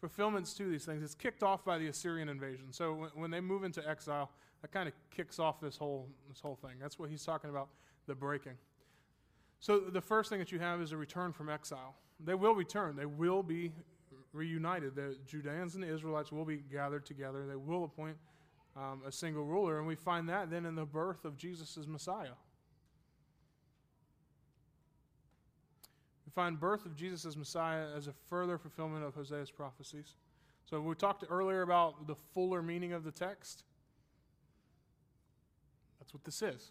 Fulfillments to these things. It's kicked off by the Assyrian invasion. So when, when they move into exile, that kind of kicks off this whole, this whole thing. That's what he's talking about, the breaking. So the first thing that you have is a return from exile. They will return. They will be reunited. The Judeans and the Israelites will be gathered together. They will appoint um, a single ruler. And we find that then in the birth of Jesus as Messiah. We find birth of Jesus as Messiah as a further fulfillment of Hosea's prophecies. So we talked earlier about the fuller meaning of the text. That's what this is.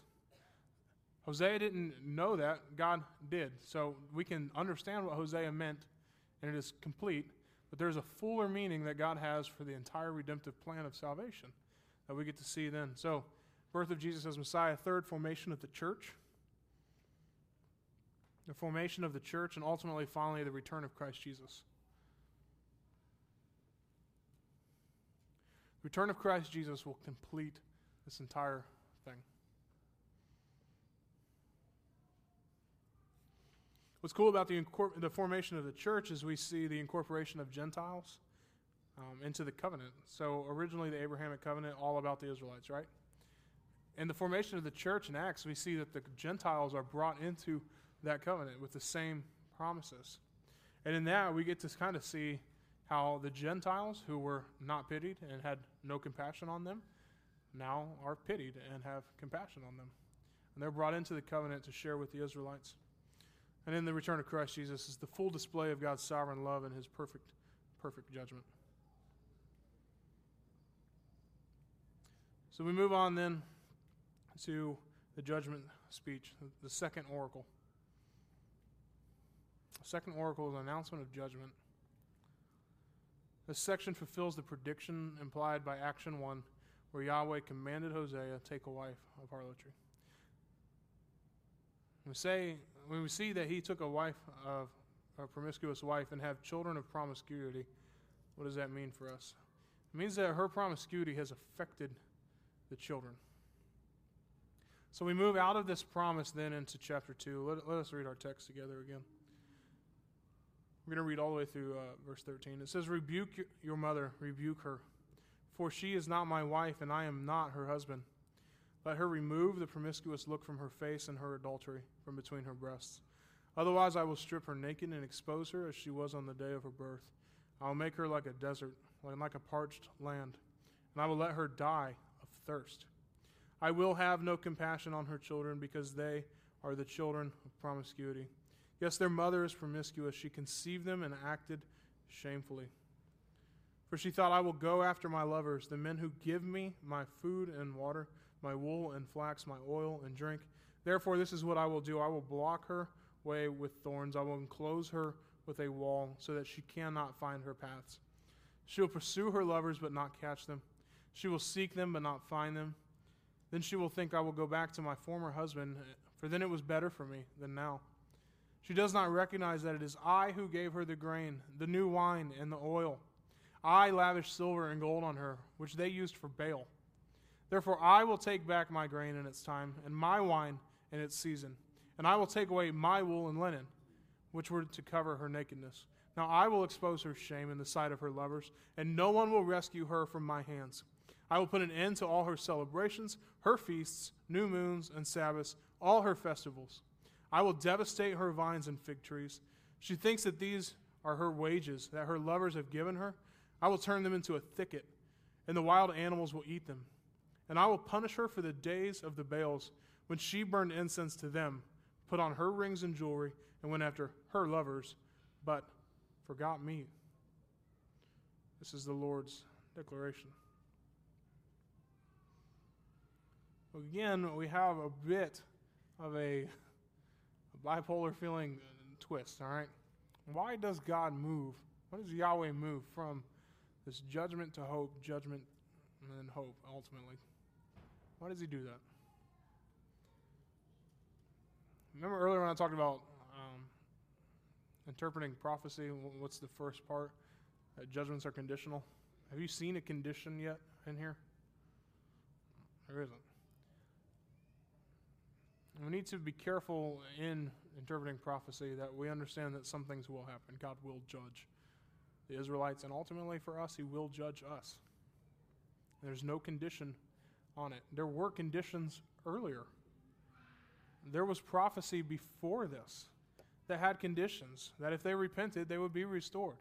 Hosea didn't know that, God did. So we can understand what Hosea meant, and it is complete. But there's a fuller meaning that God has for the entire redemptive plan of salvation that we get to see then. So, birth of Jesus as Messiah, third formation of the church the formation of the church, and ultimately, finally, the return of Christ Jesus. The return of Christ Jesus will complete this entire thing. What's cool about the, the formation of the church is we see the incorporation of Gentiles. um, into the covenant. So originally, the Abrahamic covenant, all about the Israelites, right? In the formation of the church in Acts, we see that the Gentiles are brought into that covenant with the same promises. And in that, we get to kind of see how the Gentiles, who were not pitied and had no compassion on them, now are pitied and have compassion on them. And they're brought into the covenant to share with the Israelites. And in the return of Christ Jesus is the full display of God's sovereign love and his perfect, perfect judgment. So we move on then to the judgment speech, the second oracle. The second oracle is an announcement of judgment. This section fulfills the prediction implied by action 1, where Yahweh commanded Hosea take a wife of harlotry. We say when we see that he took a wife of a promiscuous wife and have children of promiscuity, what does that mean for us? It means that her promiscuity has affected the children. So we move out of this promise then into chapter 2. Let, let us read our text together again. We're going to read all the way through uh, verse 13. It says, Rebuke your mother, rebuke her, for she is not my wife, and I am not her husband. Let her remove the promiscuous look from her face and her adultery from between her breasts. Otherwise, I will strip her naked and expose her as she was on the day of her birth. I will make her like a desert, like a parched land, and I will let her die of thirst. I will have no compassion on her children because they are the children of promiscuity. Yes, their mother is promiscuous. She conceived them and acted shamefully. For she thought, I will go after my lovers, the men who give me my food and water, my wool and flax, my oil and drink. Therefore, this is what I will do I will block her way with thorns, I will enclose her with a wall, so that she cannot find her paths. She will pursue her lovers, but not catch them. She will seek them, but not find them. Then she will think, I will go back to my former husband, for then it was better for me than now. She does not recognize that it is I who gave her the grain, the new wine, and the oil. I lavished silver and gold on her, which they used for Baal. Therefore, I will take back my grain in its time, and my wine in its season. And I will take away my wool and linen, which were to cover her nakedness. Now I will expose her shame in the sight of her lovers, and no one will rescue her from my hands. I will put an end to all her celebrations, her feasts, new moons, and Sabbaths, all her festivals. I will devastate her vines and fig trees. She thinks that these are her wages that her lovers have given her. I will turn them into a thicket, and the wild animals will eat them. And I will punish her for the days of the Baals, when she burned incense to them, put on her rings and jewelry, and went after her lovers, but forgot me. This is the Lord's declaration. Again, we have a bit of a, a bipolar feeling twist, all right? Why does God move? Why does Yahweh move from this judgment to hope, judgment and then hope ultimately? Why does he do that? Remember earlier when I talked about um, interpreting prophecy, what's the first part? Judgments are conditional. Have you seen a condition yet in here? There isn't. We need to be careful in interpreting prophecy that we understand that some things will happen. God will judge the Israelites, and ultimately for us, He will judge us. There's no condition on it. There were conditions earlier. There was prophecy before this that had conditions that if they repented, they would be restored.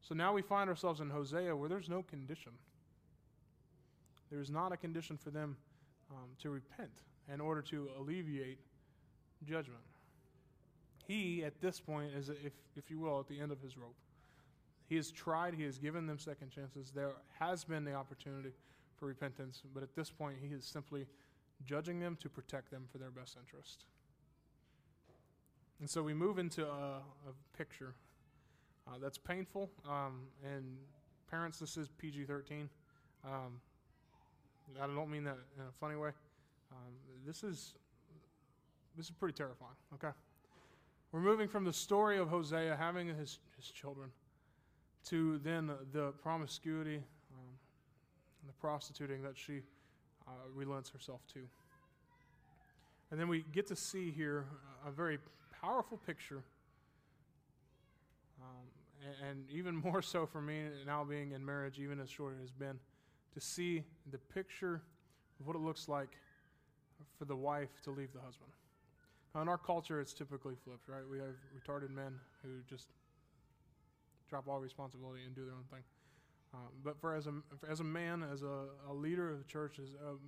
So now we find ourselves in Hosea where there's no condition. There's not a condition for them um, to repent in order to alleviate judgment. He, at this point, is, if, if you will, at the end of his rope. He has tried, he has given them second chances. There has been the opportunity for repentance, but at this point, he is simply judging them to protect them for their best interest. And so we move into a, a picture uh, that's painful. Um, and parents, this is PG 13. Um, I don't mean that in a funny way. Um, this is this is pretty terrifying. Okay, we're moving from the story of Hosea having his his children to then the promiscuity and the prostituting that she uh, relents herself to. And then we get to see here a very powerful picture um, and, and even more so for me now being in marriage, even as short as it has been, to see the picture of what it looks like for the wife to leave the husband. Now, in our culture, it's typically flipped, right? We have retarded men who just drop all responsibility and do their own thing. Um, but for as a as a man, as a, a leader of the church, as um,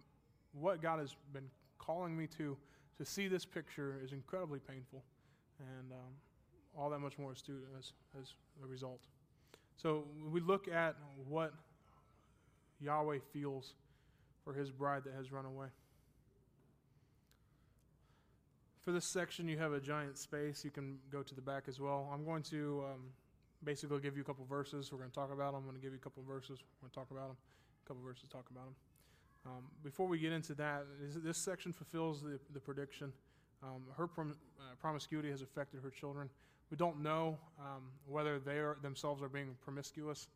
what God has been calling me to to see this picture is incredibly painful, and um, all that much more astute as as a result. So we look at what Yahweh feels for His bride that has run away. For this section, you have a giant space. You can go to the back as well. I'm going to um, basically give you a couple verses. We're going to talk about them. I'm going to give you a couple verses. We're going to talk about them. A couple verses talk about them. Um, before we get into that, this section fulfills the, the prediction. Um, her prom, uh, promiscuity has affected her children. We don't know um, whether they are, themselves are being promiscuous.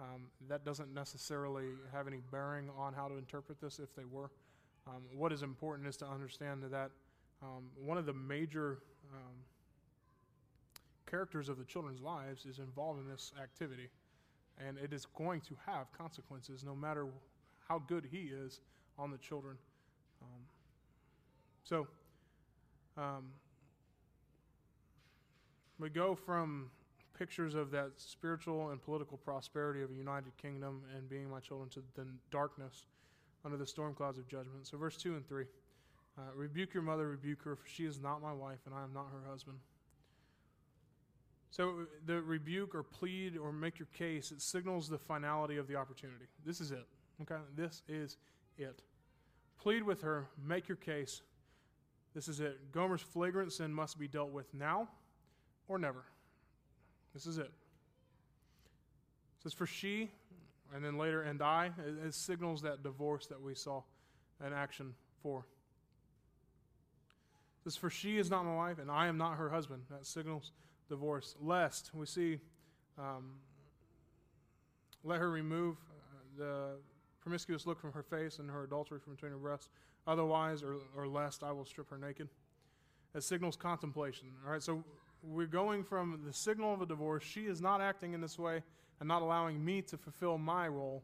Um, that doesn't necessarily have any bearing on how to interpret this if they were. Um, what is important is to understand that um, one of the major characters of the children's lives is involved in this activity. And it is going to have consequences no matter how good he is on the children. Um, so, um, we go from pictures of that spiritual and political prosperity of a united kingdom and being my children to the darkness under the storm clouds of judgment. So, verse 2 and 3 uh, Rebuke your mother, rebuke her, for she is not my wife, and I am not her husband. So uh, the rebuke or plead or make your case, it signals the finality of the opportunity. This is it. Okay? This is it. Plead with her, make your case. This is it. Gomer's flagrant sin must be dealt with now or never. This is it. It says, For she, and then later, and I, it, it signals that divorce that we saw an action for. It says, For she is not my wife, and I am not her husband. That signals divorce. Lest, we see, um, let her remove uh, the promiscuous look from her face and her adultery from between her breasts. Otherwise, or, or lest I will strip her naked. It signals contemplation. All right, so we're going from the signal of a divorce. She is not acting in this way and not allowing me to fulfill my role.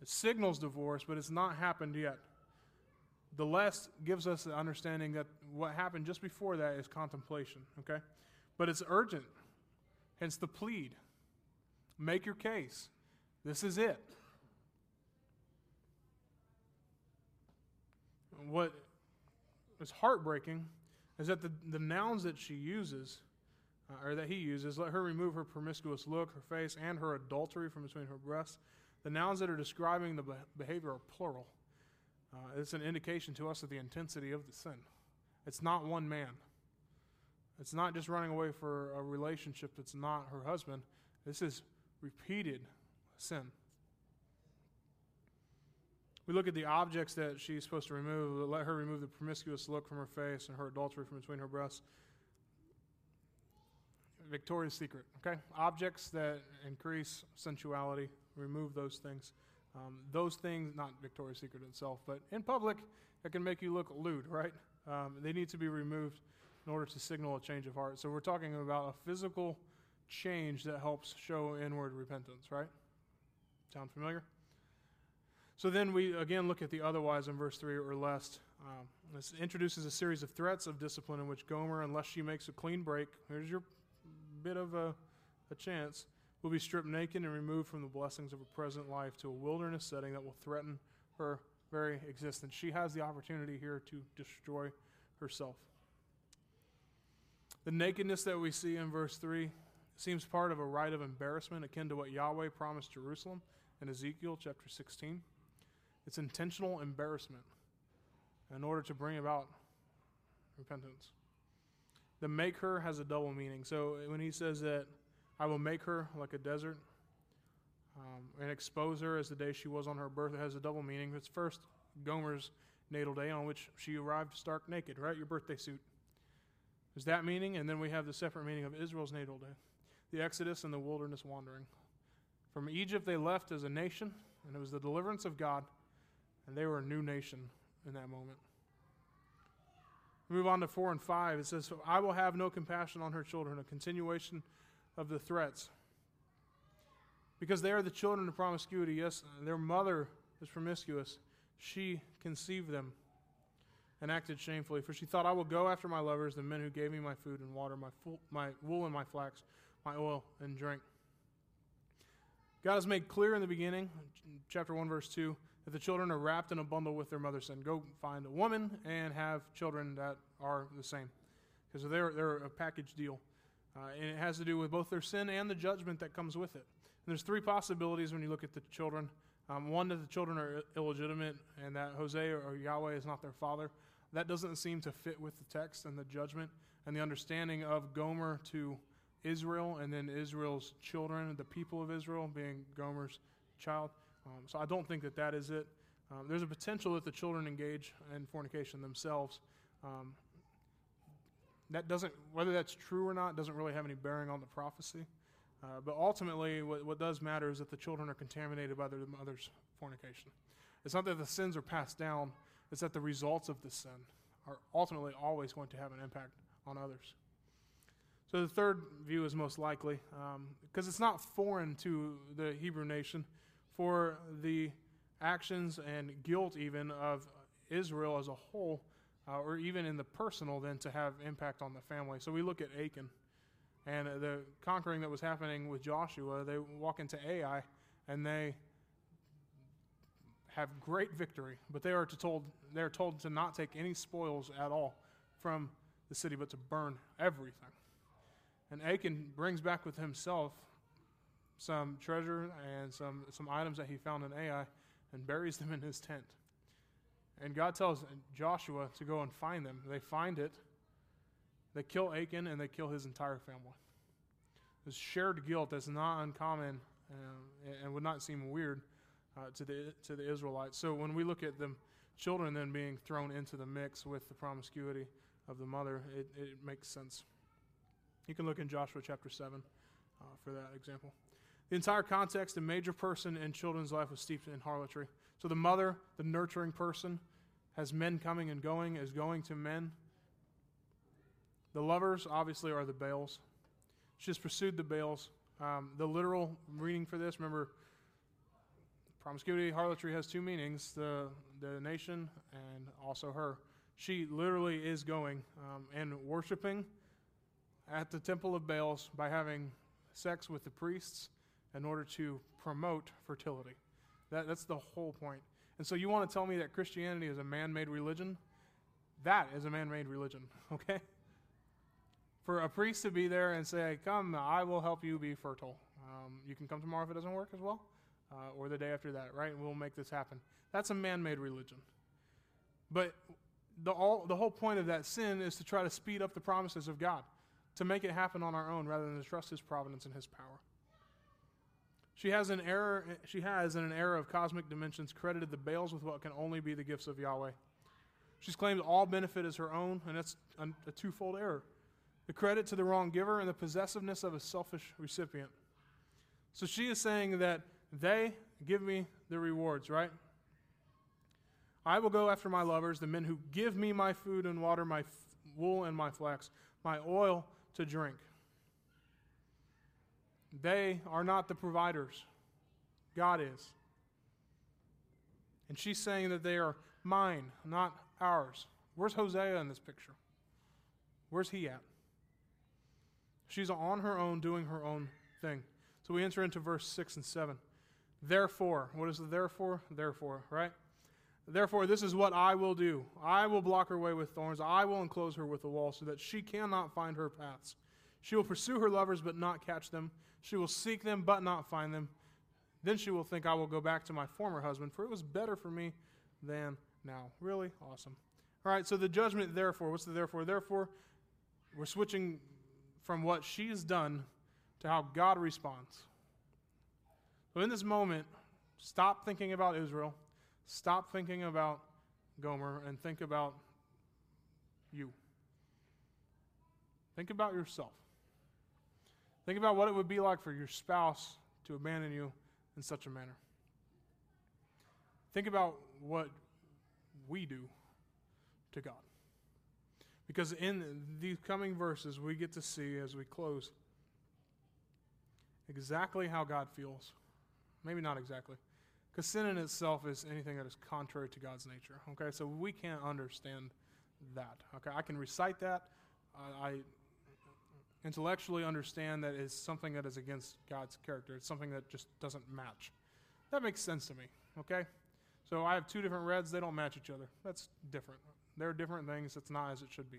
It signals divorce, but it's not happened yet. The less gives us the understanding that what happened just before that is contemplation, okay? But it's urgent, hence the plead. Make your case. This is it. What is heartbreaking is that the, the nouns that she uses, uh, or that he uses, let her remove her promiscuous look, her face, and her adultery from between her breasts. The nouns that are describing the behavior are plural. Uh, it's an indication to us of the intensity of the sin. It's not one man. It's not just running away for a relationship that's not her husband. This is repeated sin. We look at the objects that she's supposed to remove. Let her remove the promiscuous look from her face and her adultery from between her breasts. Victoria's Secret, okay? Objects that increase sensuality, remove those things. Um, those things, not Victoria's Secret itself, but in public, it can make you look lewd, right? Um, they need to be removed in order to signal a change of heart. So we're talking about a physical change that helps show inward repentance, right? Sound familiar? So then we again look at the otherwise in verse 3 or lest. Um, this introduces a series of threats of discipline in which Gomer, unless she makes a clean break, here's your bit of a, a chance, will be stripped naked and removed from the blessings of a present life to a wilderness setting that will threaten her very existence. She has the opportunity here to destroy herself. The nakedness that we see in verse 3 seems part of a rite of embarrassment akin to what Yahweh promised Jerusalem in Ezekiel chapter 16. It's intentional embarrassment in order to bring about repentance. The make her has a double meaning. So when he says that I will make her like a desert um, and expose her as the day she was on her birth, it has a double meaning. It's first Gomer's natal day on which she arrived stark naked, right? Your birthday suit. There's that meaning, and then we have the separate meaning of Israel's natal day the Exodus and the wilderness wandering. From Egypt, they left as a nation, and it was the deliverance of God, and they were a new nation in that moment. Move on to 4 and 5. It says, I will have no compassion on her children, a continuation of the threats. Because they are the children of promiscuity. Yes, their mother is promiscuous. She conceived them and acted shamefully. For she thought, I will go after my lovers, the men who gave me my food and water, my, my wool and my flax, my oil and drink. God has made clear in the beginning, chapter 1, verse 2, that the children are wrapped in a bundle with their mother sin. Go find a woman and have children that are the same. Because they're, they're a package deal. Uh, and it has to do with both their sin and the judgment that comes with it. And there's three possibilities when you look at the children. Um, one, that the children are illegitimate and that Hosea or Yahweh is not their father. That doesn't seem to fit with the text and the judgment and the understanding of Gomer to Israel and then Israel's children, the people of Israel being Gomer's child. Um, so I don't think that that is it. Um, there's a potential that the children engage in fornication themselves. Um, that doesn't, whether that's true or not, doesn't really have any bearing on the prophecy. Uh, but ultimately, what, what does matter is that the children are contaminated by their mother's fornication. It's not that the sins are passed down, it's that the results of the sin are ultimately always going to have an impact on others. So the third view is most likely, because um, it's not foreign to the Hebrew nation for the actions and guilt, even of Israel as a whole, uh, or even in the personal, then to have impact on the family. So we look at Achan and the conquering that was happening with Joshua. They walk into Ai and they have great victory, but they are to told they are told to not take any spoils at all from the city, but to burn everything. And Achan brings back with himself some treasure and some, some items that he found in Ai and buries them in his tent. And God tells Joshua to go and find them. They find it. They kill Achan and they kill his entire family. This shared guilt that's not uncommon uh, and would not seem weird uh, to, the, to the Israelites. So when we look at the children then being thrown into the mix with the promiscuity of the mother, it, it makes sense. You can look in Joshua chapter 7 uh, for that example. The entire context, the major person in children's life was steeped in harlotry. So the mother, the nurturing person, has men coming and going, is going to men. The lovers, obviously, are the Baals. She's pursued the Baals. Um, the literal reading for this, remember, promiscuity, harlotry has two meanings the, the nation and also her. She literally is going um, and worshiping at the temple of Baals by having sex with the priests in order to promote fertility. That, that's the whole point. And so you want to tell me that Christianity is a man made religion? That is a man made religion, okay? For a priest to be there and say, Come, I will help you be fertile. Um, you can come tomorrow if it doesn't work as well, uh, or the day after that, right? And we'll make this happen. That's a man made religion. But the, all, the whole point of that sin is to try to speed up the promises of God to make it happen on our own rather than to trust his providence and his power. She has an error she has in an era of cosmic dimensions credited the Baals with what can only be the gifts of Yahweh. She's claimed all benefit is her own, and that's a twofold error. The credit to the wrong giver and the possessiveness of a selfish recipient. So she is saying that they give me the rewards, right? I will go after my lovers, the men who give me my food and water, my f- wool and my flax, my oil to drink. They are not the providers, God is. And she's saying that they are mine, not ours. Where's Hosea in this picture? Where's he at? She's on her own doing her own thing. So we enter into verse 6 and 7. Therefore, what is the therefore? Therefore, right? Therefore, this is what I will do I will block her way with thorns, I will enclose her with a wall so that she cannot find her paths. She will pursue her lovers, but not catch them. She will seek them, but not find them. Then she will think, I will go back to my former husband, for it was better for me than now. Really? Awesome. All right, so the judgment, therefore, what's the therefore? Therefore, we're switching from what she's done to how God responds. So in this moment, stop thinking about Israel Stop thinking about Gomer and think about you. Think about yourself. Think about what it would be like for your spouse to abandon you in such a manner. Think about what we do to God. Because in these coming verses, we get to see as we close exactly how God feels. Maybe not exactly. Because sin in itself is anything that is contrary to God's nature. Okay, so we can't understand that. Okay, I can recite that. I intellectually understand that it's something that is against God's character. It's something that just doesn't match. That makes sense to me. Okay, so I have two different reds. They don't match each other. That's different. They're different things. It's not as it should be.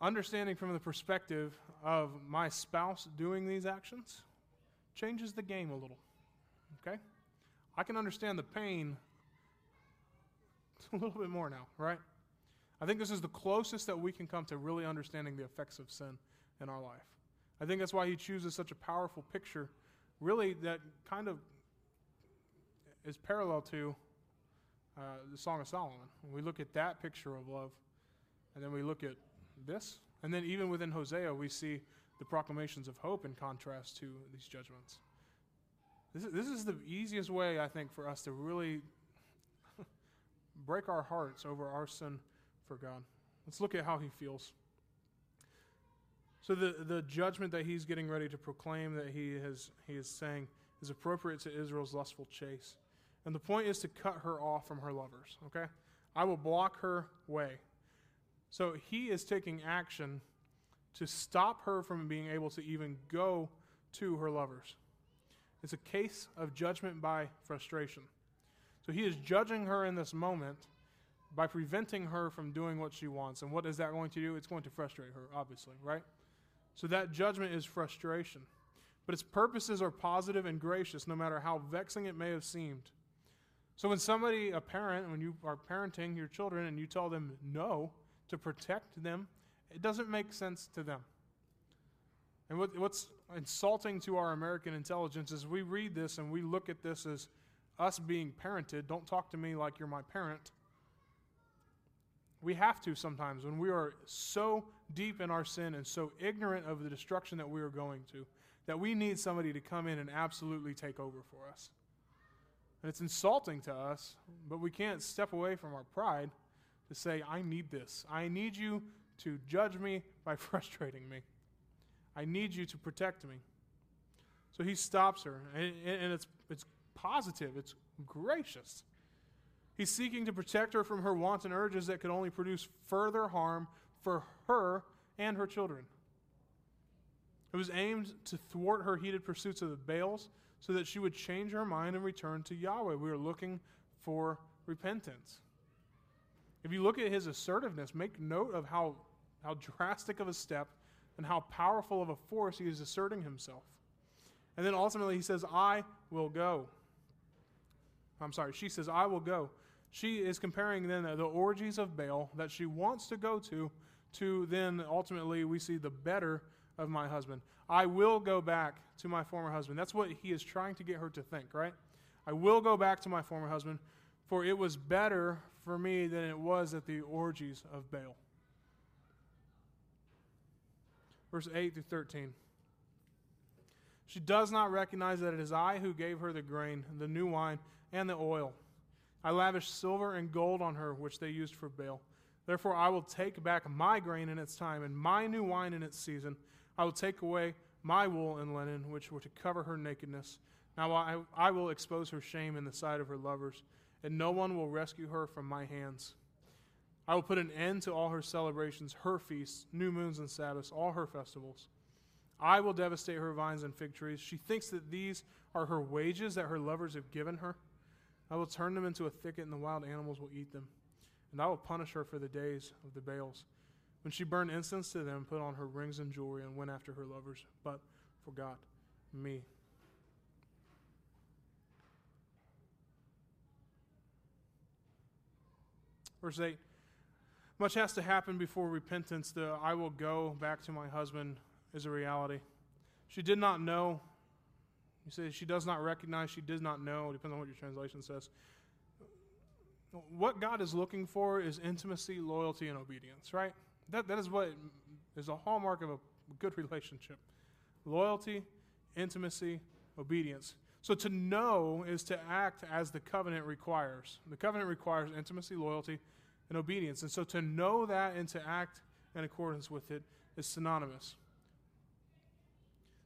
Understanding from the perspective of my spouse doing these actions changes the game a little. Okay? I can understand the pain a little bit more now, right? I think this is the closest that we can come to really understanding the effects of sin in our life. I think that's why he chooses such a powerful picture, really, that kind of is parallel to uh, the Song of Solomon. When we look at that picture of love, and then we look at this, and then even within Hosea, we see the proclamations of hope in contrast to these judgments. This is, this is the easiest way, I think, for us to really break our hearts over our sin for God. Let's look at how he feels. So the, the judgment that he's getting ready to proclaim that he has he is saying is appropriate to Israel's lustful chase. And the point is to cut her off from her lovers, okay? I will block her way. So he is taking action to stop her from being able to even go to her lovers. It's a case of judgment by frustration. So he is judging her in this moment by preventing her from doing what she wants. And what is that going to do? It's going to frustrate her, obviously, right? So that judgment is frustration. But its purposes are positive and gracious, no matter how vexing it may have seemed. So when somebody, a parent, when you are parenting your children and you tell them no to protect them, it doesn't make sense to them. And what, what's insulting to our American intelligence is we read this and we look at this as us being parented. Don't talk to me like you're my parent. We have to sometimes when we are so deep in our sin and so ignorant of the destruction that we are going to that we need somebody to come in and absolutely take over for us. And it's insulting to us, but we can't step away from our pride to say, I need this. I need you to judge me by frustrating me. I need you to protect me. So he stops her, and, it's, it's positive, it's gracious. He's seeking to protect her from her wanton urges that could only produce further harm for her and her children. It was aimed to thwart her heated pursuits of the Baals so that she would change her mind and return to Yahweh. We are looking for repentance. If you look at his assertiveness, make note of how, how drastic of a step and how powerful of a force he is asserting himself. And then ultimately he says, I will go. I'm sorry, she says, I will go. She is comparing then the orgies of Baal that she wants to go to, to then ultimately we see the better of my husband. I will go back to my former husband. That's what he is trying to get her to think, right? I will go back to my former husband, for it was better for me than it was at the orgies of Baal. verse 8 through 13. She does not recognize that it is I who gave her the grain, the new wine, and the oil. I lavished silver and gold on her, which they used for Baal. Therefore, I will take back my grain in its time, and my new wine in its season. I will take away my wool and linen, which were to cover her nakedness. Now I, I will expose her shame in the sight of her lovers, and no one will rescue her from my hands. I will put an end to all her celebrations, her feasts, new moons and Sabbaths, all her festivals. I will devastate her vines and fig trees. She thinks that these are her wages that her lovers have given her. I will turn them into a thicket, and the wild animals will eat them. And I will punish her for the days of the Baals. When she burned incense to them, put on her rings and jewelry, and went after her lovers, but forgot me. Verse 8 much has to happen before repentance. The I will go back to my husband is a reality. She did not know. You say she does not recognize, she did not know, It depends on what your translation says. What God is looking for is intimacy, loyalty, and obedience, right? That, that is what is a hallmark of a good relationship loyalty, intimacy, obedience. So to know is to act as the covenant requires. The covenant requires intimacy, loyalty, and obedience. And so to know that and to act in accordance with it is synonymous.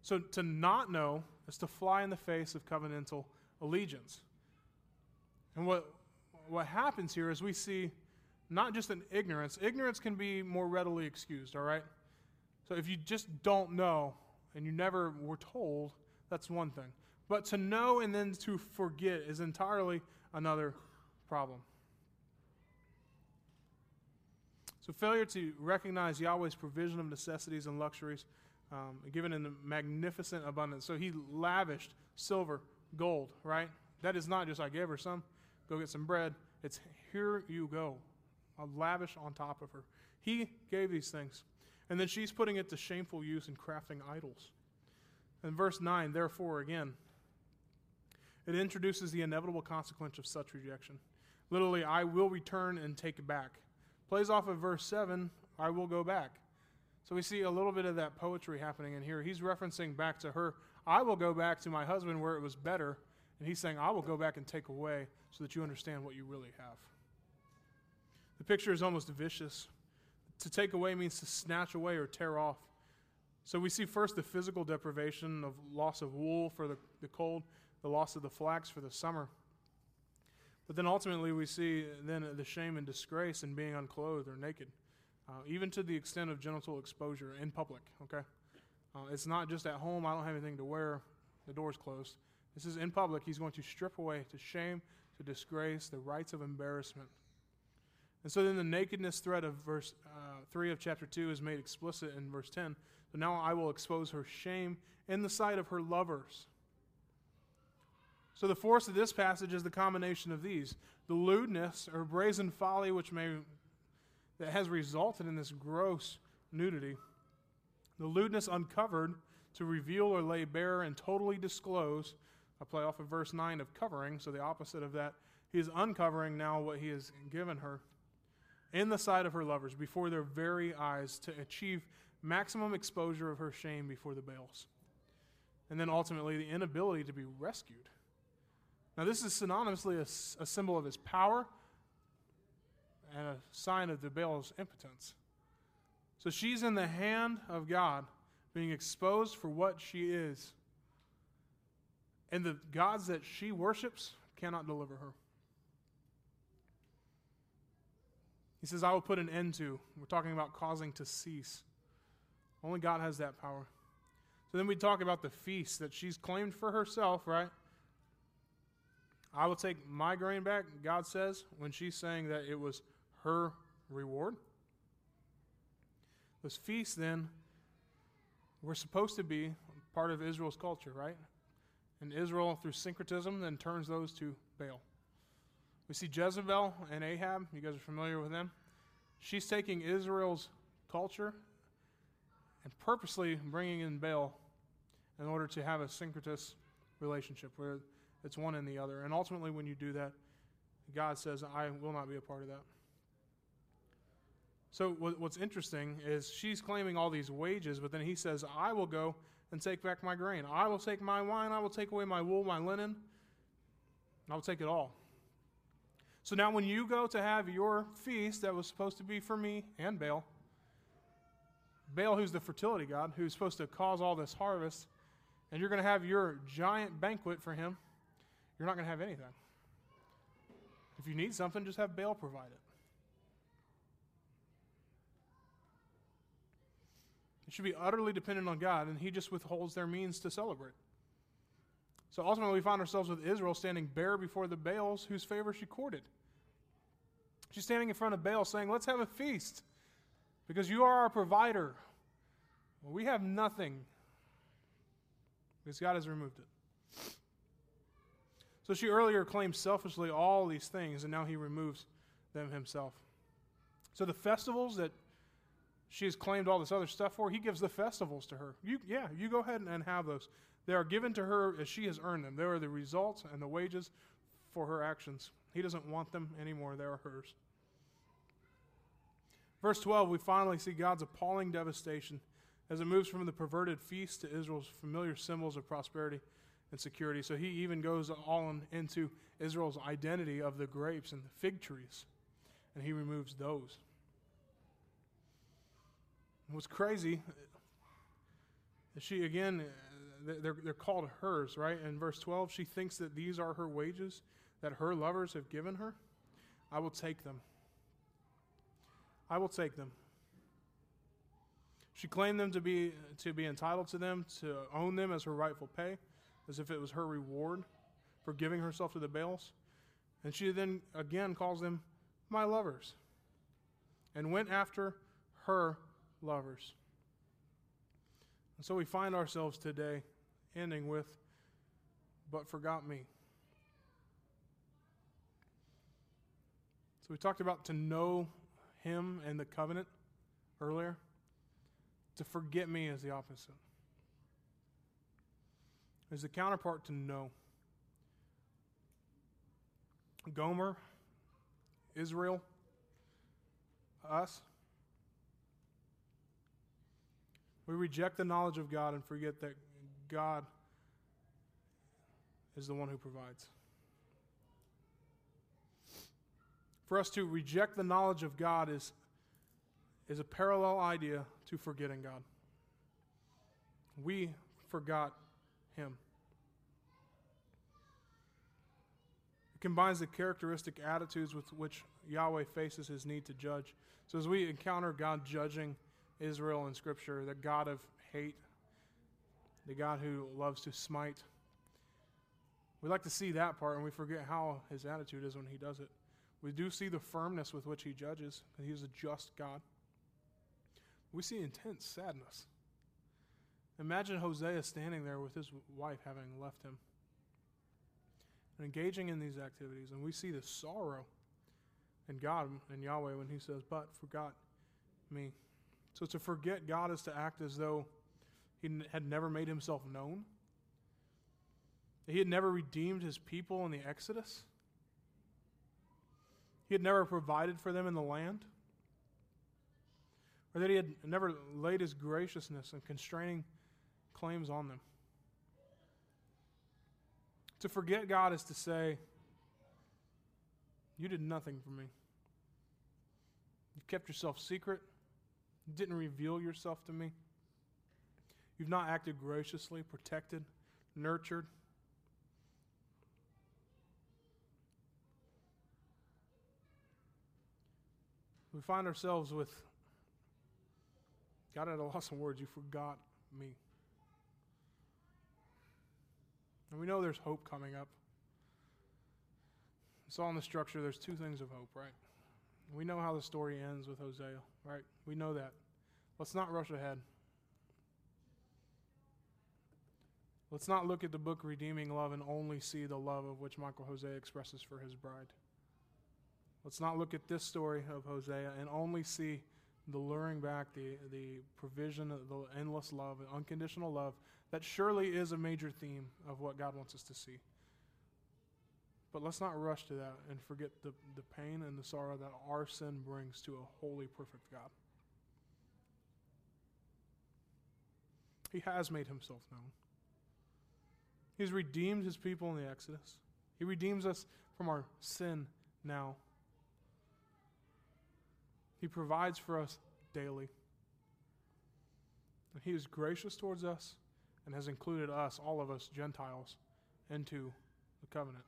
So to not know is to fly in the face of covenantal allegiance. And what, what happens here is we see not just an ignorance, ignorance can be more readily excused, all right? So if you just don't know and you never were told, that's one thing. But to know and then to forget is entirely another problem. So, failure to recognize Yahweh's provision of necessities and luxuries um, given in magnificent abundance. So, He lavished silver, gold, right? That is not just I gave her some, go get some bread. It's here you go. Lavish on top of her. He gave these things. And then she's putting it to shameful use in crafting idols. In verse 9, therefore, again, it introduces the inevitable consequence of such rejection. Literally, I will return and take back. Plays off of verse 7, I will go back. So we see a little bit of that poetry happening in here. He's referencing back to her, I will go back to my husband where it was better. And he's saying, I will go back and take away so that you understand what you really have. The picture is almost vicious. To take away means to snatch away or tear off. So we see first the physical deprivation of loss of wool for the, the cold, the loss of the flax for the summer. But then ultimately we see then the shame and disgrace in being unclothed or naked, uh, even to the extent of genital exposure in public, okay? Uh, it's not just at home, I don't have anything to wear, the door's closed. This is in public. He's going to strip away to shame, to disgrace, the rights of embarrassment. And so then the nakedness threat of verse uh, 3 of chapter 2 is made explicit in verse 10. So now I will expose her shame in the sight of her lovers. So the force of this passage is the combination of these the lewdness or brazen folly which may that has resulted in this gross nudity the lewdness uncovered to reveal or lay bare and totally disclose i play off of verse 9 of covering so the opposite of that he is uncovering now what he has given her in the sight of her lovers before their very eyes to achieve maximum exposure of her shame before the Baals and then ultimately the inability to be rescued now, this is synonymously a, a symbol of his power and a sign of the Baal's impotence. So she's in the hand of God, being exposed for what she is. And the gods that she worships cannot deliver her. He says, I will put an end to. We're talking about causing to cease. Only God has that power. So then we talk about the feast that she's claimed for herself, right? I will take my grain back, God says, when she's saying that it was her reward. Those feasts, then, were supposed to be part of Israel's culture, right? And Israel, through syncretism, then turns those to Baal. We see Jezebel and Ahab. You guys are familiar with them. She's taking Israel's culture and purposely bringing in Baal in order to have a syncretist relationship where it's one and the other. And ultimately, when you do that, God says, I will not be a part of that. So, what's interesting is she's claiming all these wages, but then he says, I will go and take back my grain. I will take my wine. I will take away my wool, my linen. I will take it all. So now, when you go to have your feast that was supposed to be for me and Baal, Baal, who's the fertility god, who's supposed to cause all this harvest, and you're going to have your giant banquet for him, you're not going to have anything. If you need something, just have Baal provide it. It should be utterly dependent on God, and He just withholds their means to celebrate. So ultimately, we find ourselves with Israel standing bare before the Baals whose favor she courted. She's standing in front of Baal saying, Let's have a feast because you are our provider. Well, we have nothing because God has removed it. So she earlier claimed selfishly all these things, and now he removes them himself. So the festivals that she has claimed all this other stuff for, he gives the festivals to her. You, yeah, you go ahead and have those. They are given to her as she has earned them. They are the results and the wages for her actions. He doesn't want them anymore, they are hers. Verse 12, we finally see God's appalling devastation as it moves from the perverted feast to Israel's familiar symbols of prosperity and security. So he even goes all into Israel's identity of the grapes and the fig trees, and he removes those. what's crazy is she, again, they're, they're called hers, right? In verse 12, she thinks that these are her wages that her lovers have given her. I will take them. I will take them. She claimed them to be, to be entitled to them, to own them as her rightful pay, as if it was her reward for giving herself to the Baals. And she then again calls them my lovers and went after her lovers. And so we find ourselves today ending with, but forgot me. So we talked about to know him and the covenant earlier. To forget me is the opposite. Is the counterpart to know. Gomer, Israel, us. We reject the knowledge of God and forget that God is the one who provides. For us to reject the knowledge of God is, is a parallel idea to forgetting God. We forgot Him. It combines the characteristic attitudes with which Yahweh faces His need to judge. So as we encounter God judging Israel in Scripture, the God of hate, the God who loves to smite, we like to see that part and we forget how His attitude is when He does it. We do see the firmness with which he judges, and he is a just God. We see intense sadness. Imagine Hosea standing there with his wife having left him and engaging in these activities, and we see the sorrow in God and Yahweh when he says, But forgot me. So to forget God is to act as though he had never made himself known, he had never redeemed his people in the Exodus he had never provided for them in the land, or that he had never laid his graciousness and constraining claims on them. To forget God is to say, You did nothing for me. You kept yourself secret. You didn't reveal yourself to me. You've not acted graciously, protected, nurtured. we find ourselves with God at a loss of words. You forgot me. And we know there's hope coming up. It's all in the structure. There's two things of hope, right? We know how the story ends with Hosea, right? We know that. Let's not rush ahead. Let's not look at the book Redeeming Love and only see the love of which Michael Hosea expresses for his bride. Let's not look at this story of Hosea and only see the luring back, the, the provision, the endless love, the unconditional love. That surely is a major theme of what God wants us to see. But let's not rush to that and forget the, the pain and the sorrow that our sin brings to a holy, perfect God. He has made himself known. He's redeemed his people in the Exodus. He redeems us from our sin now. He provides for us daily. And He is gracious towards us and has included us, all of us Gentiles, into the covenant.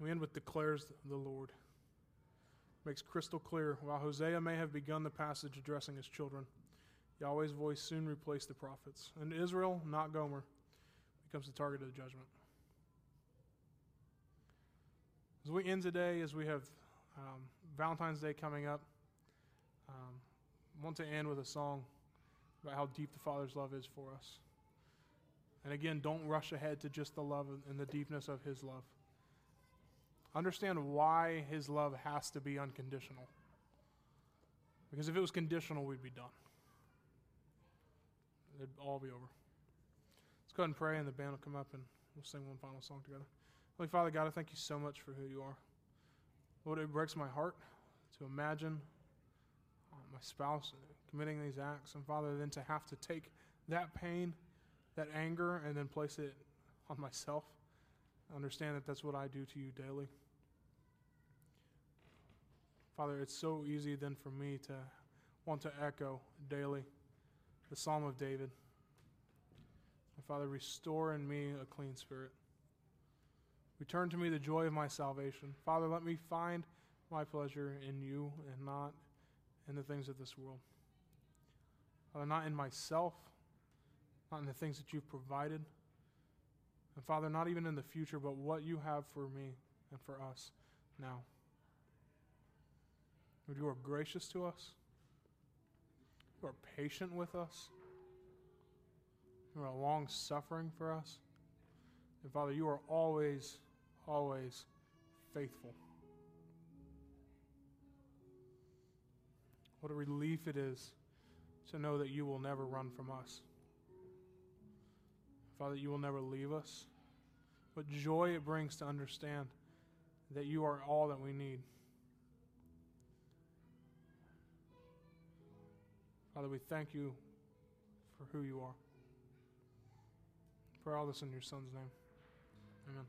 We end with declares the Lord. Makes crystal clear while Hosea may have begun the passage addressing his children, Yahweh's voice soon replaced the prophets. And Israel, not Gomer, becomes the target of the judgment. As we end today, as we have um, Valentine's Day coming up, um, I want to end with a song about how deep the Father's love is for us. And again, don't rush ahead to just the love and the deepness of His love. Understand why His love has to be unconditional. Because if it was conditional, we'd be done. It'd all be over. Let's go ahead and pray, and the band will come up and we'll sing one final song together. Holy Father God, I thank you so much for who you are. Lord, it breaks my heart to imagine uh, my spouse committing these acts, and Father, then to have to take that pain, that anger, and then place it on myself. I understand that that's what I do to you daily. Father, it's so easy then for me to want to echo daily the Psalm of David. And Father, restore in me a clean spirit. Return to me the joy of my salvation. Father, let me find my pleasure in you and not in the things of this world. Father, not in myself, not in the things that you've provided. And Father, not even in the future, but what you have for me and for us now. Lord, you are gracious to us. You are patient with us. You are long suffering for us. And Father, you are always, always faithful. What a relief it is to know that you will never run from us. Father, you will never leave us. What joy it brings to understand that you are all that we need. Father, we thank you for who you are. For all this in your Son's name. Amen.